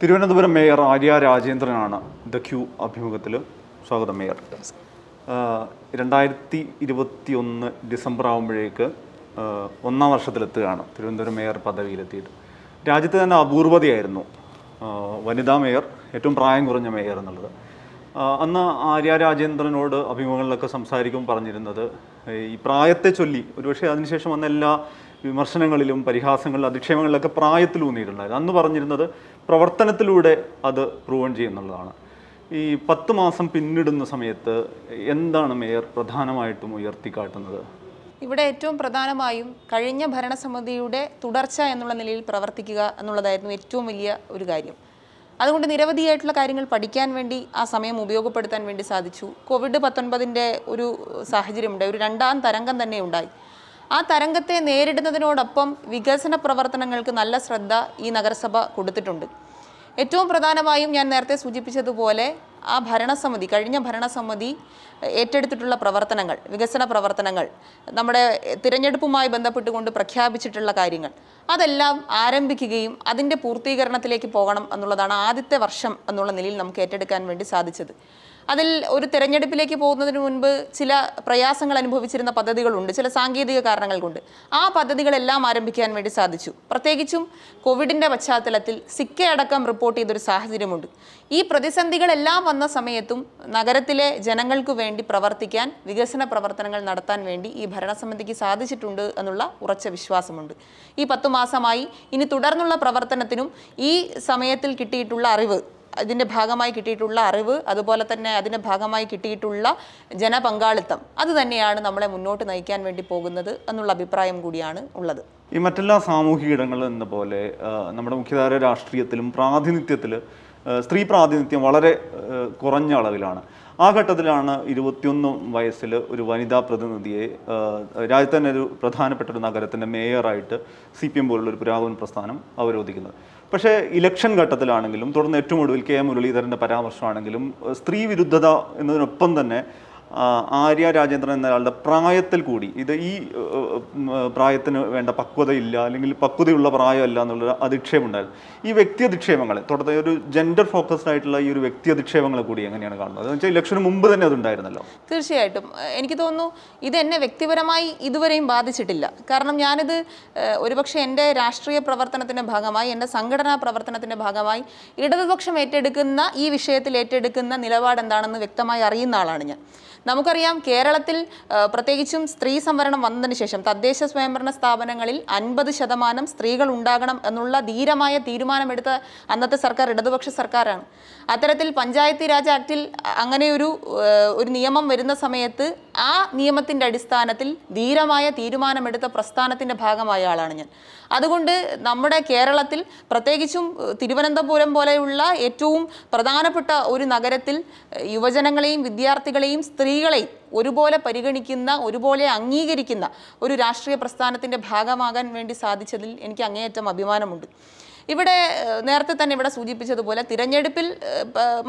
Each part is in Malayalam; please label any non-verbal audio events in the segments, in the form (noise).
തിരുവനന്തപുരം മേയർ ആര്യ രാജേന്ദ്രനാണ് ദ ക്യൂ അഭിമുഖത്തിൽ സ്വാഗതം മേയർ. രണ്ടായിരത്തി ഇരുപത്തി ഒന്ന് ഡിസംബർ ആകുമ്പോഴേക്ക് ഒന്നാം വർഷത്തിലെത്തുകയാണ് തിരുവനന്തപുരം മേയർ പദവിയിലെത്തിയിട്ട്. രാജ്യത്ത് തന്നെ അപൂർവതയായിരുന്നു വനിതാ മേയർ ഏറ്റവും പ്രായം കുറഞ്ഞ മേയർ എന്നുള്ളത്. അന്ന് ആര്യ രാജേന്ദ്രനോട് അഭിമുഖങ്ങളിലൊക്കെ സംസാരിക്കും പറഞ്ഞിരുന്നത് ഈ പ്രായത്തെ ചൊല്ലി ഒരുപക്ഷെ അതിനുശേഷം വന്ന എല്ലാ വിമർശനങ്ങളിലും പരിഹാസങ്ങളിലും അധിക്ഷേപങ്ങളിലൊക്കെ പ്രായത്തിൽ ഊന്നിയിട്ടുണ്ടായിരുന്നു. അന്ന് പറഞ്ഞിരുന്നത് പ്രവർത്തനത്തിലൂടെ അത് പ്രൂവൺ ചെയ്യുന്നുള്ളതാണ്. ഈ പത്ത് മാസം പിന്നിടുന്ന സമയത്ത് എന്താണ് മേയർ പ്രധാനമായിട്ടും ഉയർത്തിക്കാട്ടുന്നത്? ഇവിടെ ഏറ്റവും പ്രധാനമായും കഴിഞ്ഞ ഭരണസമിതിയുടെ തുടർച്ച എന്നുള്ള നിലയിൽ പ്രവർത്തിക്കുക എന്നുള്ളതായിരുന്നു ഏറ്റവും വലിയ ഒരു കാര്യം. അതുകൊണ്ട് നിരവധിയായിട്ടുള്ള കാര്യങ്ങൾ പഠിക്കാൻ വേണ്ടി ആ സമയം ഉപയോഗപ്പെടുത്താൻ വേണ്ടി സാധിച്ചു. കോവിഡ് പത്തൊൻപതിന്റെ ഒരു സാഹചര്യമുണ്ടായി. ഒരു രണ്ടാം തരംഗം തന്നെ ഉണ്ടായി. ആ തരംഗത്തെ നേരിടുന്നതിനോടൊപ്പം വികസന പ്രവർത്തനങ്ങൾക്ക് നല്ല ശ്രദ്ധ ഈ നഗരസഭ കൊടുത്തിട്ടുണ്ട്. ഏറ്റവും പ്രധാനമായും ഞാൻ നേരത്തെ സൂചിപ്പിച്ചതുപോലെ ആ ഭരണസമിതി കഴിഞ്ഞ ഭരണസമിതി ഏറ്റെടുത്തിട്ടുള്ള പ്രവർത്തനങ്ങൾ വികസന പ്രവർത്തനങ്ങൾ നമ്മുടെ തിരഞ്ഞെടുപ്പുമായി ബന്ധപ്പെട്ടുകൊണ്ട് പ്രഖ്യാപിച്ചിട്ടുള്ള കാര്യങ്ങൾ അതെല്ലാം ആരംഭിക്കുകയും അതിന്റെ പൂർത്തീകരണത്തിലേക്ക് പോകണം എന്നുള്ളതാണ് ആദ്യത്തെ വർഷം എന്നുള്ള നിലയിൽ നമുക്ക് ഏറ്റെടുക്കാൻ വേണ്ടി സാധിച്ചത്. അതിൽ ഒരു തിരഞ്ഞെടുപ്പിലേക്ക് പോകുന്നതിന് മുൻപ് ചില പ്രയാസങ്ങൾ അനുഭവിച്ചിരുന്ന പദ്ധതികളുണ്ട് ചില സാങ്കേതിക കാരണങ്ങൾ കൊണ്ട് ആ പദ്ധതികളെല്ലാം ആരംഭിക്കാൻ വേണ്ടി സാധിച്ചു. പ്രത്യേകിച്ചും കോവിഡിന്റെ പശ്ചാത്തലത്തിൽ സിക്ക അടക്കം റിപ്പോർട്ട് ചെയ്തൊരു സാഹചര്യമുണ്ട്. ഈ പ്രതിസന്ധികളെല്ലാം വന്ന സമയത്തും നഗരത്തിലെ ജനങ്ങൾക്കു വേണ്ടി പ്രവർത്തിക്കാൻ വികസന പ്രവർത്തനങ്ങൾ നടത്താൻ വേണ്ടി ഈ ഭരണസമിതിക്ക് സാധിച്ചിട്ടുണ്ട് എന്നുള്ള ഉറച്ച വിശ്വാസമുണ്ട്. ഈ പത്തു മാസമായി ഇനി തുടർന്നുള്ള പ്രവർത്തനത്തിനും ഈ സമയത്തിൽ കിട്ടിയിട്ടുള്ള അറിവ് ഇതിന്റെ ഭാഗമായി കിട്ടിയിട്ടുള്ള അറിവ് അതുപോലെ തന്നെ അതിന്റെ ഭാഗമായി കിട്ടിയിട്ടുള്ള ജനപങ്കാളിത്തം അത് തന്നെയാണ് നമ്മളെ മുന്നോട്ട് നയിക്കാൻ വേണ്ടി പോകുന്നത് എന്നുള്ള അഭിപ്രായം കൂടിയാണ് ഉള്ളത്. ഈ മറ്റെല്ലാ സാമൂഹിക ഇടങ്ങളും എന്ന പോലെ നമ്മുടെ മുഖ്യധാര രാഷ്ട്രീയത്തിലും പ്രാതിനിധ്യത്തിൽ സ്ത്രീ പ്രാതിനിധ്യം വളരെ കുറഞ്ഞ അളവിലാണ്. ആ ഘട്ടത്തിലാണ് ഇരുപത്തിയൊന്ന് വയസ്സിൽ ഒരു വനിതാ പ്രതിനിധിയെ രാജ്യത്തെ ഒരു പ്രധാനപ്പെട്ട ഒരു നഗരത്തിന്റെ മേയറായിട്ട് സി പി എം പോലുള്ള ഒരു പുരാതന പ്രസ്ഥാനം അവരോധിക്കുന്നത്. പക്ഷേ ഇലക്ഷൻ ഘട്ടത്തിലാണെങ്കിലും തുടർന്ന് ഏറ്റവും ഒടുവിൽ കെ എം മുരളീധരന്റെ പരാമർശമാണെങ്കിലും സ്ത്രീ വിരുദ്ധത എന്നതിനൊപ്പം തന്നെ ആര്യ രാജേന്ദ്രൻ എന്നയാളുടെ പ്രായത്തിൽ കൂടി. ഇത് ഈ പ്രായത്തിന് വേണ്ട പക്വതയില്ല അല്ലെങ്കിൽ പക്വതയുള്ള പ്രായമല്ല എന്നുള്ള അധിക്ഷേപമുണ്ടായിരുന്നു. ഈ വ്യക്തി അധിക്ഷേപങ്ങളെ തുടർന്ന് ഒരു ജെൻഡർ ഫോക്കസ്ഡ് ആയിട്ടുള്ള ഈ ഒരു വ്യക്തി അധിക്ഷേപങ്ങളെ കൂടി എങ്ങനെയാണ് കാണുന്നത്? എന്ന് വെച്ചാൽ ഇലക്ഷന് മുമ്പ് തന്നെ അതുണ്ടായിരുന്നല്ലോ. തീർച്ചയായിട്ടും. എനിക്ക് തോന്നുന്നു ഇത് എന്നെ വ്യക്തിപരമായി ഇതുവരെയും ബാധിച്ചിട്ടില്ല. കാരണം ഞാനിത് ഒരുപക്ഷെ എന്റെ രാഷ്ട്രീയ പ്രവർത്തനത്തിന്റെ ഭാഗമായി എന്റെ സംഘടനാ പ്രവർത്തനത്തിന്റെ ഭാഗമായി ഇടതുപക്ഷം ഏറ്റെടുക്കുന്ന ഈ വിഷയത്തിൽ ഏറ്റെടുക്കുന്ന നിലപാട് എന്താണെന്ന് വ്യക്തമായി അറിയുന്ന ആളാണ് ഞാൻ. നമുക്കറിയാം കേരളത്തിൽ പ്രത്യേകിച്ചും സ്ത്രീ സംവരണം വന്നതിന് ശേഷം തദ്ദേശ സ്വയംഭരണ സ്ഥാപനങ്ങളിൽ അൻപത് ശതമാനം സ്ത്രീകൾ ഉണ്ടാകണം എന്നുള്ള ധീരമായ തീരുമാനമെടുത്ത അന്നത്തെ സർക്കാർ ഇടതുപക്ഷ സർക്കാരാണ്. അത്തരത്തിൽ പഞ്ചായത്തി രാജ് ആക്ടിൽ അങ്ങനെയൊരു ഒരു നിയമം വരുന്ന സമയത്ത് ആ നിയമത്തിന്റെ അടിസ്ഥാനത്തിൽ ധീരമായ തീരുമാനമെടുത്ത പ്രസ്ഥാനത്തിന്റെ ഭാഗമായ ആളാണ് ഞാൻ. അതുകൊണ്ട് നമ്മുടെ കേരളത്തിൽ പ്രത്യേകിച്ചും തിരുവനന്തപുരം പോലെയുള്ള ഏറ്റവും പ്രധാനപ്പെട്ട ഒരു നഗരത്തിൽ യുവജനങ്ങളെയും വിദ്യാർത്ഥികളെയും സ്ത്രീകളെയും ഒരുപോലെ പരിഗണിക്കുന്ന ഒരുപോലെ അംഗീകരിക്കുന്ന ഒരു രാഷ്ട്രീയ പ്രസ്ഥാനത്തിന്റെ ഭാഗമാകാൻ വേണ്ടി സാധിച്ചതിൽ എനിക്ക് അങ്ങേയറ്റം അഭിമാനമുണ്ട്. ഇവിടെ നേരത്തെ തന്നെ ഇവിടെ സൂചിപ്പിച്ചതുപോലെ തിരഞ്ഞെടുപ്പിൽ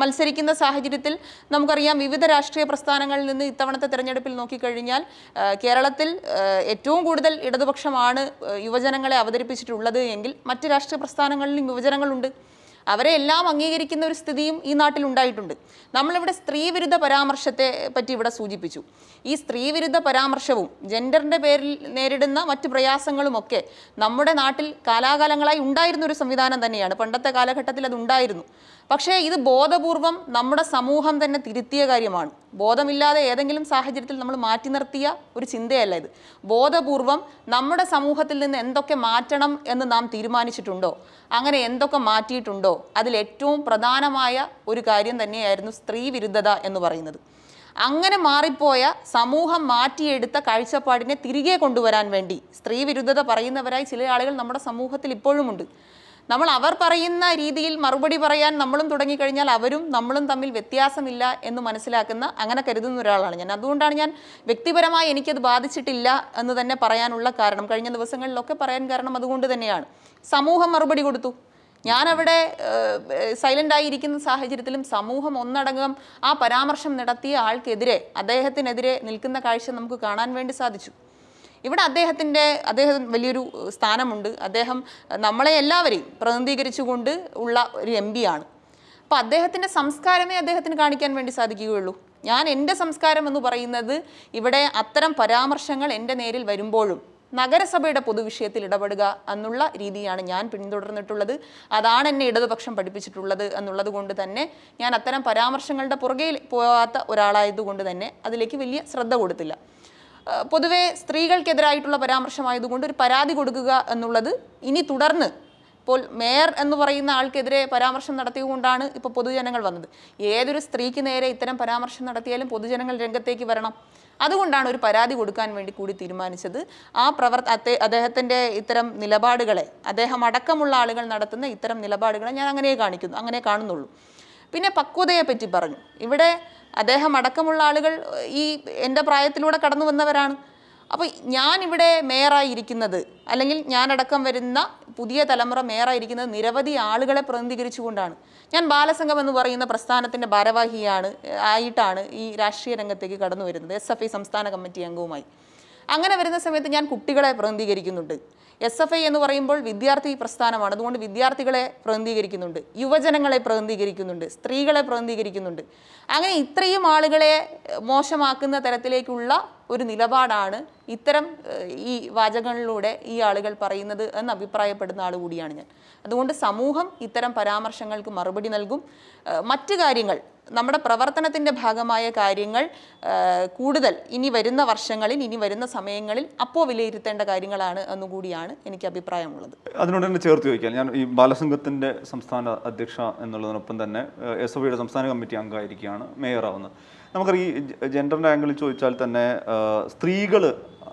മത്സരിക്കുന്ന സാഹചര്യത്തിൽ നമുക്കറിയാം വിവിധ രാഷ്ട്രീയ പ്രസ്ഥാനങ്ങളിൽ നിന്ന് ഇത്തവണത്തെ തിരഞ്ഞെടുപ്പിൽ നോക്കിക്കഴിഞ്ഞാൽ കേരളത്തിൽ ഏറ്റവും കൂടുതൽ ഇടതുപക്ഷമാണ് യുവജനങ്ങളെ അവതരിപ്പിച്ചിട്ടുള്ളത് എങ്കിൽ മറ്റ് രാഷ്ട്രീയ പ്രസ്ഥാനങ്ങളിലും യുവജനങ്ങളുണ്ട്. അവരെ എല്ലാം അംഗീകരിക്കുന്ന ഒരു സ്ഥിതിയും ഈ നാട്ടിൽ ഉണ്ടായിട്ടുണ്ട്. നമ്മളിവിടെ സ്ത്രീവിരുദ്ധ പരാമർശത്തെ പറ്റി ഇവിടെ സൂചിപ്പിച്ചു. ഈ സ്ത്രീവിരുദ്ധ പരാമർശവും ജെൻഡറിന്റെ പേരിൽ നേരിടുന്ന മറ്റ് പ്രയാസങ്ങളുമൊക്കെ നമ്മുടെ നാട്ടിൽ കാലാകാലങ്ങളായി ഉണ്ടായിരുന്ന ഒരു സംവിധാനം തന്നെയാണ്. പണ്ടത്തെ കാലഘട്ടത്തിൽ അത് ഉണ്ടായിരുന്നു. പക്ഷേ ഇത് ബോധപൂർവം നമ്മുടെ സമൂഹം തന്നെ തിരുത്തിയ കാര്യമാണ്. ബോധമില്ലാതെ ഏതെങ്കിലും സാഹചര്യത്തിൽ നമ്മൾ മാറ്റി നിർത്തിയ ഒരു ചിന്തയല്ല ഇത്. ബോധപൂർവം നമ്മുടെ സമൂഹത്തിൽ നിന്ന് എന്തൊക്കെ മാറ്റണം എന്ന് നാം തീരുമാനിച്ചിട്ടുണ്ടോ? അങ്ങനെ എന്തൊക്കെ മാറ്റിയിട്ടുണ്ടോ? അതിൽ ഏറ്റവും പ്രധാനമായ ഒരു കാര്യം തന്നെയായിരുന്നു സ്ത്രീ വിരുദ്ധത എന്ന് പറയുന്നത്. അങ്ങനെ മാറിപ്പോയ സമൂഹം മാറ്റിയെടുത്ത കാഴ്ചപ്പാടിനെ തിരികെ കൊണ്ടുവരാൻ വേണ്ടി സ്ത്രീ വിരുദ്ധത പറയുന്നവരായി ചില ആളുകൾ നമ്മുടെ സമൂഹത്തിൽ ഇപ്പോഴുമുണ്ട്. നമ്മൾ അവർ പറയുന്ന രീതിയിൽ മറുപടി പറയാൻ നമ്മളും തുടങ്ങിക്കഴിഞ്ഞാൽ അവരും നമ്മളും തമ്മിൽ വ്യത്യാസമില്ല എന്ന് മനസ്സിലാക്കുന്ന അങ്ങനെ കരുതുന്ന ഒരാളാണ് ഞാൻ. അതുകൊണ്ടാണ് ഞാൻ വ്യക്തിപരമായി എനിക്കത് ബാധിച്ചിട്ടില്ല എന്ന് തന്നെ പറയാനുള്ള കാരണം കഴിഞ്ഞ ദിവസങ്ങളിലൊക്കെ പറയാൻ കാരണം അതുകൊണ്ട് തന്നെയാണ്. സമൂഹം മറുപടി കൊടുത്തു. ഞാനവിടെ സൈലന്റായി ആയിരിക്കുന്ന സാഹചര്യത്തിലും സമൂഹം ഒന്നടങ്കം ആ പരാമർശം നടത്തിയ ആൾക്കെതിരെ അദ്ദേഹത്തിനെതിരെ നിൽക്കുന്ന കാഴ്ച നമുക്ക് കാണാൻ വേണ്ടി സാധിച്ചു. ഇവിടെ അദ്ദേഹത്തിന്റെ അദ്ദേഹം വലിയൊരു സ്ഥാനമുണ്ട്. അദ്ദേഹം നമ്മളെ എല്ലാവരെയും പ്രതിനിധീകരിച്ചുകൊണ്ട് ഉള്ള ഒരു എം ആണ്. അപ്പോൾ അദ്ദേഹത്തിന്റെ സംസ്കാരമേ അദ്ദേഹത്തിന് കാണിക്കാൻ വേണ്ടി സാധിക്കുകയുള്ളൂ. ഞാൻ എന്റെ സംസ്കാരം എന്ന് പറയുന്നത് ഇവിടെ അത്തരം പരാമർശങ്ങൾ എന്റെ നേരിൽ വരുമ്പോഴും നഗരസഭയുടെ പൊതുവിഷയത്തിൽ ഇടപെടുക എന്നുള്ള രീതിയാണ് ഞാൻ പിന്തുടർന്നിട്ടുള്ളത്. അതാണ് എന്നെ ഇടതുപക്ഷം പഠിപ്പിച്ചിട്ടുള്ളത് എന്നുള്ളത് കൊണ്ട് തന്നെ ഞാൻ അത്തരം പരാമർശങ്ങളുടെ പുറകെ പോകാത്ത ഒരാളായതുകൊണ്ട് തന്നെ അതിലേക്ക് വലിയ ശ്രദ്ധ കൊടുത്തില്ല. പൊതുവെ സ്ത്രീകൾക്കെതിരായിട്ടുള്ള പരാമർശമായതുകൊണ്ട് ഒരു പരാതി കൊടുക്കുക എന്നുള്ളത് ഇനി തുടർന്ന് ഇപ്പോൾ മേയർ എന്ന് പറയുന്ന ആൾക്കെതിരെ പരാമർശം നടത്തിയതുകൊണ്ടാണ് ഇപ്പോൾ പൊതുജനങ്ങൾ വന്നത്. ഏതൊരു സ്ത്രീക്ക് നേരെ ഇത്തരം പരാമർശം നടത്തിയാലും പൊതുജനങ്ങൾ രംഗത്തേക്ക് വരണം. അതുകൊണ്ടാണ് ഒരു പരാതി കൊടുക്കാൻ വേണ്ടി കൂടി തീരുമാനിച്ചത്. ആ പ്രവർത്ത അദ്ദേഹത്തിന്റെ ഇത്തരം നിലപാടുകളെ അദ്ദേഹം അടക്കമുള്ള ആളുകൾ നടത്തുന്ന ഇത്തരം നിലപാടുകളെ ഞാൻ അങ്ങനെ കാണിക്കുന്നു അങ്ങനെ കാണുന്നുള്ളൂ. പിന്നെ പക്വതയെ പറ്റി പറഞ്ഞു. ഇവിടെ അദ്ദേഹം അടക്കമുള്ള ആളുകൾ ഈ എന്റെ പ്രായത്തിലൂടെ കടന്നു വന്നവരാണ്. അപ്പോൾ ഞാനിവിടെ മേയറായി ഇരിക്കുന്നത് അല്ലെങ്കിൽ ഞാനടക്കം വരുന്ന പുതിയ തലമുറ മേയറായി ഇരിക്കുന്നത് നിരവധി ആളുകളെ പ്രതിനിധീകരിച്ചുകൊണ്ടാണ്. ഞാൻ ബാലസംഘം എന്ന് പറയുന്ന പ്രസ്ഥാനത്തിന്റെ ഭാരവാഹിയാണ് ആയിട്ടാണ് ഈ രാഷ്ട്രീയ രംഗത്തേക്ക് കടന്നു വരുന്നത് എസ് എഫ് ഐ സംസ്ഥാന കമ്മിറ്റി അംഗവുമായി. അങ്ങനെ വരുന്ന സമയത്ത് ഞാൻ കുട്ടികളെ പ്രതിനിധീകരിക്കുന്നുണ്ട്. എസ് എഫ് ഐ എന്ന് പറയുമ്പോൾ വിദ്യാർത്ഥി പ്രസ്ഥാനമാണ്. അതുകൊണ്ട് വിദ്യാർത്ഥികളെ പ്രതിനിധീകരിക്കുന്നുണ്ട്. യുവജനങ്ങളെ പ്രതിനിധീകരിക്കുന്നുണ്ട്. സ്ത്രീകളെ പ്രതിനിധീകരിക്കുന്നുണ്ട്. അങ്ങനെ ഇത്രയും ആളുകളെ മോശമാക്കുന്ന തരത്തിലേക്കുള്ള ഒരു നിലപാടാണ് ഇത്തരം ഈ വാചകങ്ങളിലൂടെ ഈ ആളുകൾ പറയുന്നത് എന്ന് അഭിപ്രായപ്പെടുന്ന ആൾ കൂടിയാണ് ഞാൻ. അതുകൊണ്ട് സമൂഹം ഇത്തരം പരാമർശങ്ങൾക്ക് മറുപടി നൽകും. മറ്റു കാര്യങ്ങൾ നമ്മുടെ പ്രവർത്തനത്തിന്റെ ഭാഗമായ കാര്യങ്ങൾ കൂടുതൽ ഇനി വരുന്ന വർഷങ്ങളിൽ ഇനി വരുന്ന സമയങ്ങളിൽ അപ്പോൾ വിലയിരുത്തേണ്ട കാര്യങ്ങളാണ് എന്നുകൂടിയാണ് എനിക്ക് അഭിപ്രായമുള്ളത്. അതിനോട് തന്നെ ചേർത്ത് ചോദിക്കാൻ ഞാൻ ഈ ബാലസംഘത്തിന്റെ സംസ്ഥാന അധ്യക്ഷ എന്നുള്ളതിനൊപ്പം തന്നെ എസ് ഒ സംസ്ഥാന കമ്മിറ്റി അംഗമായിരിക്കുകയാണ് മേയറാവുന്നത്. നമുക്കറിയാം ഈ ജെൻഡറിന്റെ ആംഗിളിൽ ചോദിച്ചാൽ തന്നെ സ്ത്രീകൾ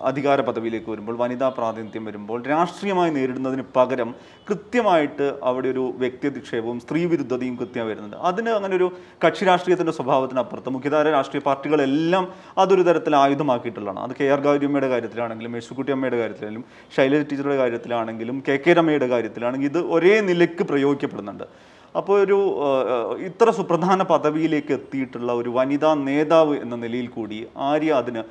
അധികാര പദവിയിലേക്ക് വരുമ്പോൾ വനിതാ പ്രാതിനിധ്യം വരുമ്പോൾ രാഷ്ട്രീയമായി നേരിടുന്നതിന് പകരം കൃത്യമായിട്ട് അവിടെ ഒരു വ്യക്തിധിക്ഷേപവും സ്ത്രീ വിരുദ്ധതയും കൃത്യമായി വരുന്നുണ്ട്. അതിന് അങ്ങനെ ഒരു കക്ഷി രാഷ്ട്രീയത്തിന്റെ സ്വഭാവത്തിനപ്പുറത്ത് മുഖ്യധാര രാഷ്ട്രീയ പാർട്ടികളെല്ലാം അതൊരു തരത്തിൽ ആയുധമാക്കിയിട്ടുള്ളതാണ്. അത് കെ ആർ ഗൗരിയമ്മയുടെ കാര്യത്തിലാണെങ്കിലും മേഴ്സുക്കുട്ടി അമ്മയുടെ കാര്യത്തിലാണെങ്കിലും ശൈലജ ടീച്ചറുടെ കാര്യത്തിലാണെങ്കിലും കെ കെ രമയുടെ കാര്യത്തിലാണെങ്കിലും ഇത് ഒരേ നിലയ്ക്ക് പ്രയോഗിക്കപ്പെടുന്നുണ്ട്. അപ്പോൾ ഒരു ഇത്ര സുപ്രധാന പദവിയിലേക്ക് എത്തിയിട്ടുള്ള ഒരു വനിതാ നേതാവ് എന്ന നിലയിൽ കൂടി ആര്യ അതിന്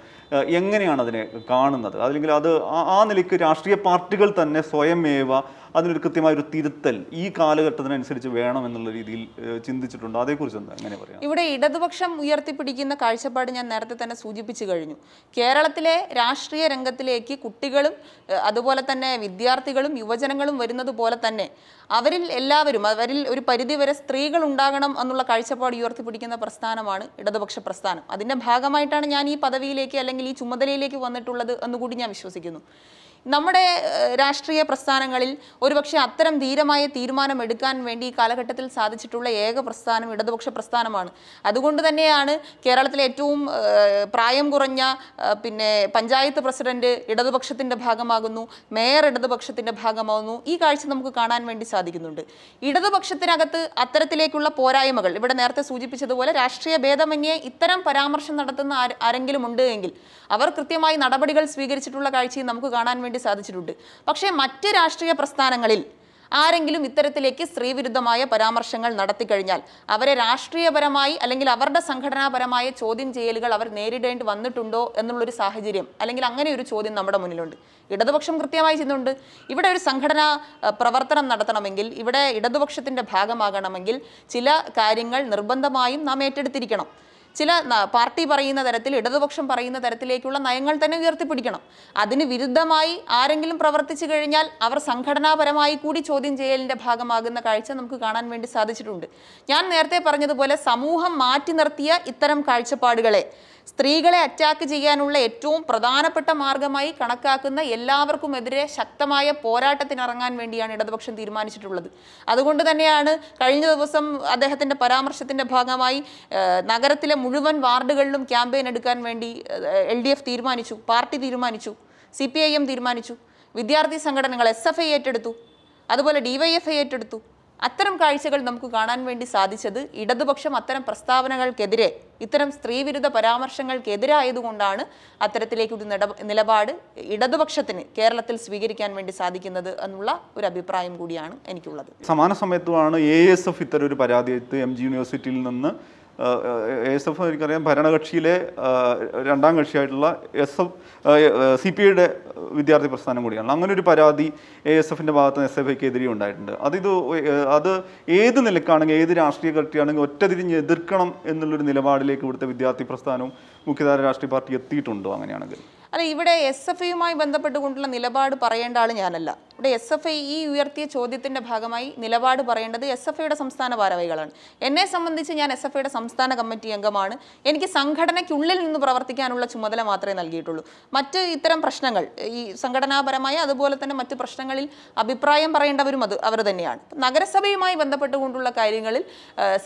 എങ്ങനെയാണ് അതിനെ കാണുന്നത്? അല്ലെങ്കിൽ അത് ആ നിലയ്ക്ക് രാഷ്ട്രീയ പാർട്ടികൾ തന്നെ സ്വയമേവ അതിനൊരു കൃത്യമായ ഒരു തിരുത്തൽ ഈ കാലഘട്ടത്തിനനുസരിച്ച് വേണം എന്നുള്ള രീതിയിൽ ചിന്തിച്ചിട്ടുണ്ട്? അതേക്കുറിച്ച് എന്താ എങ്ങനെ പറയാം? ഇവിടെ ഇടതുപക്ഷം ഉയർത്തിപ്പിടിക്കുന്ന കാഴ്ചപ്പാട് ഞാൻ നേരത്തെ തന്നെ സൂചിപ്പിച്ചു കഴിഞ്ഞു. കേരളത്തിലെ രാഷ്ട്രീയ രംഗത്തിലേക്ക് കുട്ടികളും അതുപോലെ തന്നെ വിദ്യാർത്ഥികളും യുവജനങ്ങളും വരുന്നത് പോലെ തന്നെ അവരിൽ എല്ലാവരും അവരിൽ ഒരു പരിധിവരെ സ്ത്രീകൾ ഉണ്ടാകണം എന്നുള്ള കാഴ്ചപ്പാട് ഉയർത്തിപ്പിടിക്കുന്ന പ്രസ്ഥാനമാണ് ഇടതുപക്ഷ പ്രസ്ഥാനം. അതിന്റെ ഭാഗമായിട്ടാണ് ഞാൻ ഈ പദവിയിലേക്ക് അല്ലെങ്കിൽ ഈ ചുമതലയിലേക്ക് വന്നിട്ടുള്ളത് എന്നുകൂടി ഞാൻ വിശ്വസിക്കുന്നു. നമ്മുടെ രാഷ്ട്രീയ പ്രസ്ഥാനങ്ങളിൽ ഒരുപക്ഷെ അത്തരം ധീരമായ തീരുമാനം എടുക്കാൻ വേണ്ടി ഈ കാലഘട്ടത്തിൽ സാധിച്ചിട്ടുള്ള ഏക പ്രസ്ഥാനം ഇടതുപക്ഷ പ്രസ്ഥാനമാണ്. അതുകൊണ്ട് തന്നെയാണ് കേരളത്തിലെ ഏറ്റവും പ്രായം കുറഞ്ഞ പിന്നെ പഞ്ചായത്ത് പ്രസിഡന്റ് ഇടതുപക്ഷത്തിന്റെ ഭാഗമാകുന്നു മേയർ ഇടതുപക്ഷത്തിന്റെ ഭാഗമാകുന്നു. ഈ കാഴ്ച നമുക്ക് കാണാൻ വേണ്ടി സാധിക്കുന്നുണ്ട്. ഇടതുപക്ഷത്തിനകത്ത് അത്തരത്തിലേക്കുള്ള പോരായ്മകൾ ഇവിടെ നേരത്തെ സൂചിപ്പിച്ചതുപോലെ രാഷ്ട്രീയ ഭേദമന്യേ ഇത്തരം പരാമർശം നടത്തുന്ന ആരെങ്കിലും ഉണ്ട് എങ്കിൽ അവർ കൃത്യമായി നടപടികൾ സ്വീകരിച്ചിട്ടുള്ള കാഴ്ചയും നമുക്ക് കാണാൻ വേണ്ടി സാധിച്ചിട്ടുണ്ട്. പക്ഷേ മറ്റ് രാഷ്ട്രീയ പ്രസ്ഥാനങ്ങളിൽ ആരെങ്കിലും ഇത്തരത്തിലേക്ക് സ്ത്രീവിരുദ്ധമായ പരാമർശങ്ങൾ നടത്തി കഴിഞ്ഞാൽ അവരെ രാഷ്ട്രീയപരമായി അല്ലെങ്കിൽ അവരുടെ സംഘടനാപരമായ ചോദ്യം ചെയ്യലുകൾ അവർ നേരിടേണ്ടി വന്നിട്ടുണ്ടോ എന്നുള്ളൊരു സാഹചര്യം അല്ലെങ്കിൽ അങ്ങനെ ഒരു ചോദ്യം നമ്മുടെ മുന്നിലുണ്ട്. ഇടതുപക്ഷം കൃത്യമായി ചെയ്യുന്നുണ്ട്. ഇവിടെ ഒരു സംഘടനാ പ്രവർത്തനം നടത്തണമെങ്കിൽ ഇവിടെ ഇടതുപക്ഷത്തിന്റെ ഭാഗമാകണമെങ്കിൽ ചില കാര്യങ്ങൾ നിർബന്ധമായും നാം ഏറ്റെടുത്തിരിക്കണം. ചില പാർട്ടി പറയുന്ന തരത്തിൽ ഇടതുപക്ഷം പറയുന്ന തരത്തിലേക്കുള്ള നയങ്ങൾ തന്നെ ഉയർത്തിപ്പിടിക്കണം. അതിന് വിരുദ്ധമായി ആരെങ്കിലും പ്രവർത്തിച്ചു കഴിഞ്ഞാൽ അവർ സംഘടനാപരമായി കൂടി ചോദ്യം ചെയ്യലിന്റെ ഭാഗമാകുന്ന കാഴ്ച നമുക്ക് കാണാൻ വേണ്ടി സാധിച്ചിട്ടുണ്ട്. ഞാൻ നേരത്തെ പറഞ്ഞതുപോലെ സമൂഹം മാറ്റി നിർത്തിയ ഇത്തരം കാഴ്ചപ്പാടുകളെ സ്ത്രീകളെ അറ്റാക്ക് ചെയ്യാനുള്ള ഏറ്റവും പ്രധാനപ്പെട്ട മാർഗമായി കണക്കാക്കുന്ന എല്ലാവർക്കുമെതിരെ ശക്തമായ പോരാട്ടത്തിനിറങ്ങാൻ വേണ്ടിയാണ് ഇടതുപക്ഷം തീരുമാനിച്ചിട്ടുള്ളത്. അതുകൊണ്ട് തന്നെയാണ് കഴിഞ്ഞ ദിവസം അദ്ദേഹത്തിന്റെ പരാമർശത്തിന്റെ ഭാഗമായി നഗരത്തിലെ മുഴുവൻ വാർഡുകളിലും ക്യാമ്പയിൻ എടുക്കാൻ വേണ്ടി എൽ ഡി എഫ് തീരുമാനിച്ചു പാർട്ടി തീരുമാനിച്ചു സി പി ഐ എം തീരുമാനിച്ചു വിദ്യാർത്ഥി സംഘടനകൾ എസ് എഫ് ഐ ഏറ്റെടുത്തു അതുപോലെ ഡിവൈഎഫ് ഐ ഏറ്റെടുത്തു അത്തരം കാഴ്ചകൾ നമുക്ക് കാണാൻ വേണ്ടി സാധിച്ചത് ഇടതുപക്ഷം അത്തരം പ്രസ്താവനകൾക്കെതിരെ ഇത്തരം സ്ത്രീവിരുദ്ധ പരാമർശങ്ങൾക്കെതിരായതുകൊണ്ടാണ് അത്തരത്തിലേക്കൊരു നട നിലപാട് ഇടതുപക്ഷത്തിന് കേരളത്തിൽ സ്വീകരിക്കാൻ വേണ്ടി സാധിക്കുന്നത് എന്നുള്ള ഒരു അഭിപ്രായം കൂടിയാണ് എനിക്കുള്ളത്. സമാന സമയത്തുമാണ് എ എസ് എഫ് ഇത്തരം ഒരു പരാതി എം ജി യൂണിവേഴ്സിറ്റിയിൽ നിന്ന് എസ് എഫ് എനിക്കറിയാം ഭരണകക്ഷിയിലെ രണ്ടാം കക്ഷിയായിട്ടുള്ള എസ് എഫ് സി പി ഐയുടെ വിദ്യാർത്ഥി പ്രസ്ഥാനം കൂടിയാണ്. അങ്ങനെ ഒരു പരാതി എ എസ് എഫിന്റെ ഭാഗത്ത് എസ് എഫ് ഐക്ക് എതിരെ ഉണ്ടായിട്ടുണ്ട്. അതിത് അത് ഏത് നിലക്കാണെങ്കിൽ ഏത് രാഷ്ട്രീയ കക്ഷിയാണെങ്കിൽ ഒറ്റതിരിഞ്ഞ് എതിർക്കണം എന്നുള്ളൊരു നിലപാടിലേക്ക് ഇവിടുത്തെ വിദ്യാർത്ഥി പ്രസ്ഥാനവും മുഖ്യധാര രാഷ്ട്രീയ പാർട്ടി എത്തിയിട്ടുണ്ടോ അങ്ങനെയാണെങ്കിൽ? അല്ല ഇവിടെ എസ് എഫ് ഐയുമായി ബന്ധപ്പെട്ടുകൊണ്ടുള്ള നിലപാട് പറയേണ്ട ആൾ ഞാനല്ല. ഇവിടെ എസ് എഫ് ഐ ഈ ഉയർത്തിയ ചോദ്യത്തിന്റെ ഭാഗമായി നിലപാട് പറയേണ്ടത് എസ് എഫ് ഐയുടെ സംസ്ഥാന ഭാരവാഹികളാണ്. എന്നെ സംബന്ധിച്ച് ഞാൻ എസ് എഫ് ഐയുടെ സംസ്ഥാന കമ്മിറ്റി അംഗമാണ്. എനിക്ക് സംഘടനയ്ക്കുള്ളിൽ നിന്ന് പ്രവർത്തിക്കാനുള്ള ചുമതല മാത്രമേ നൽകിയിട്ടുള്ളൂ. മറ്റ് ഇത്തരം പ്രശ്നങ്ങൾ ഈ സംഘടനാപരമായ അതുപോലെ തന്നെ മറ്റ് പ്രശ്നങ്ങളിൽ അഭിപ്രായം പറയേണ്ടവരും അത് അവർ തന്നെയാണ്. നഗരസഭയുമായി ബന്ധപ്പെട്ടുകൊണ്ടുള്ള കാര്യങ്ങളിൽ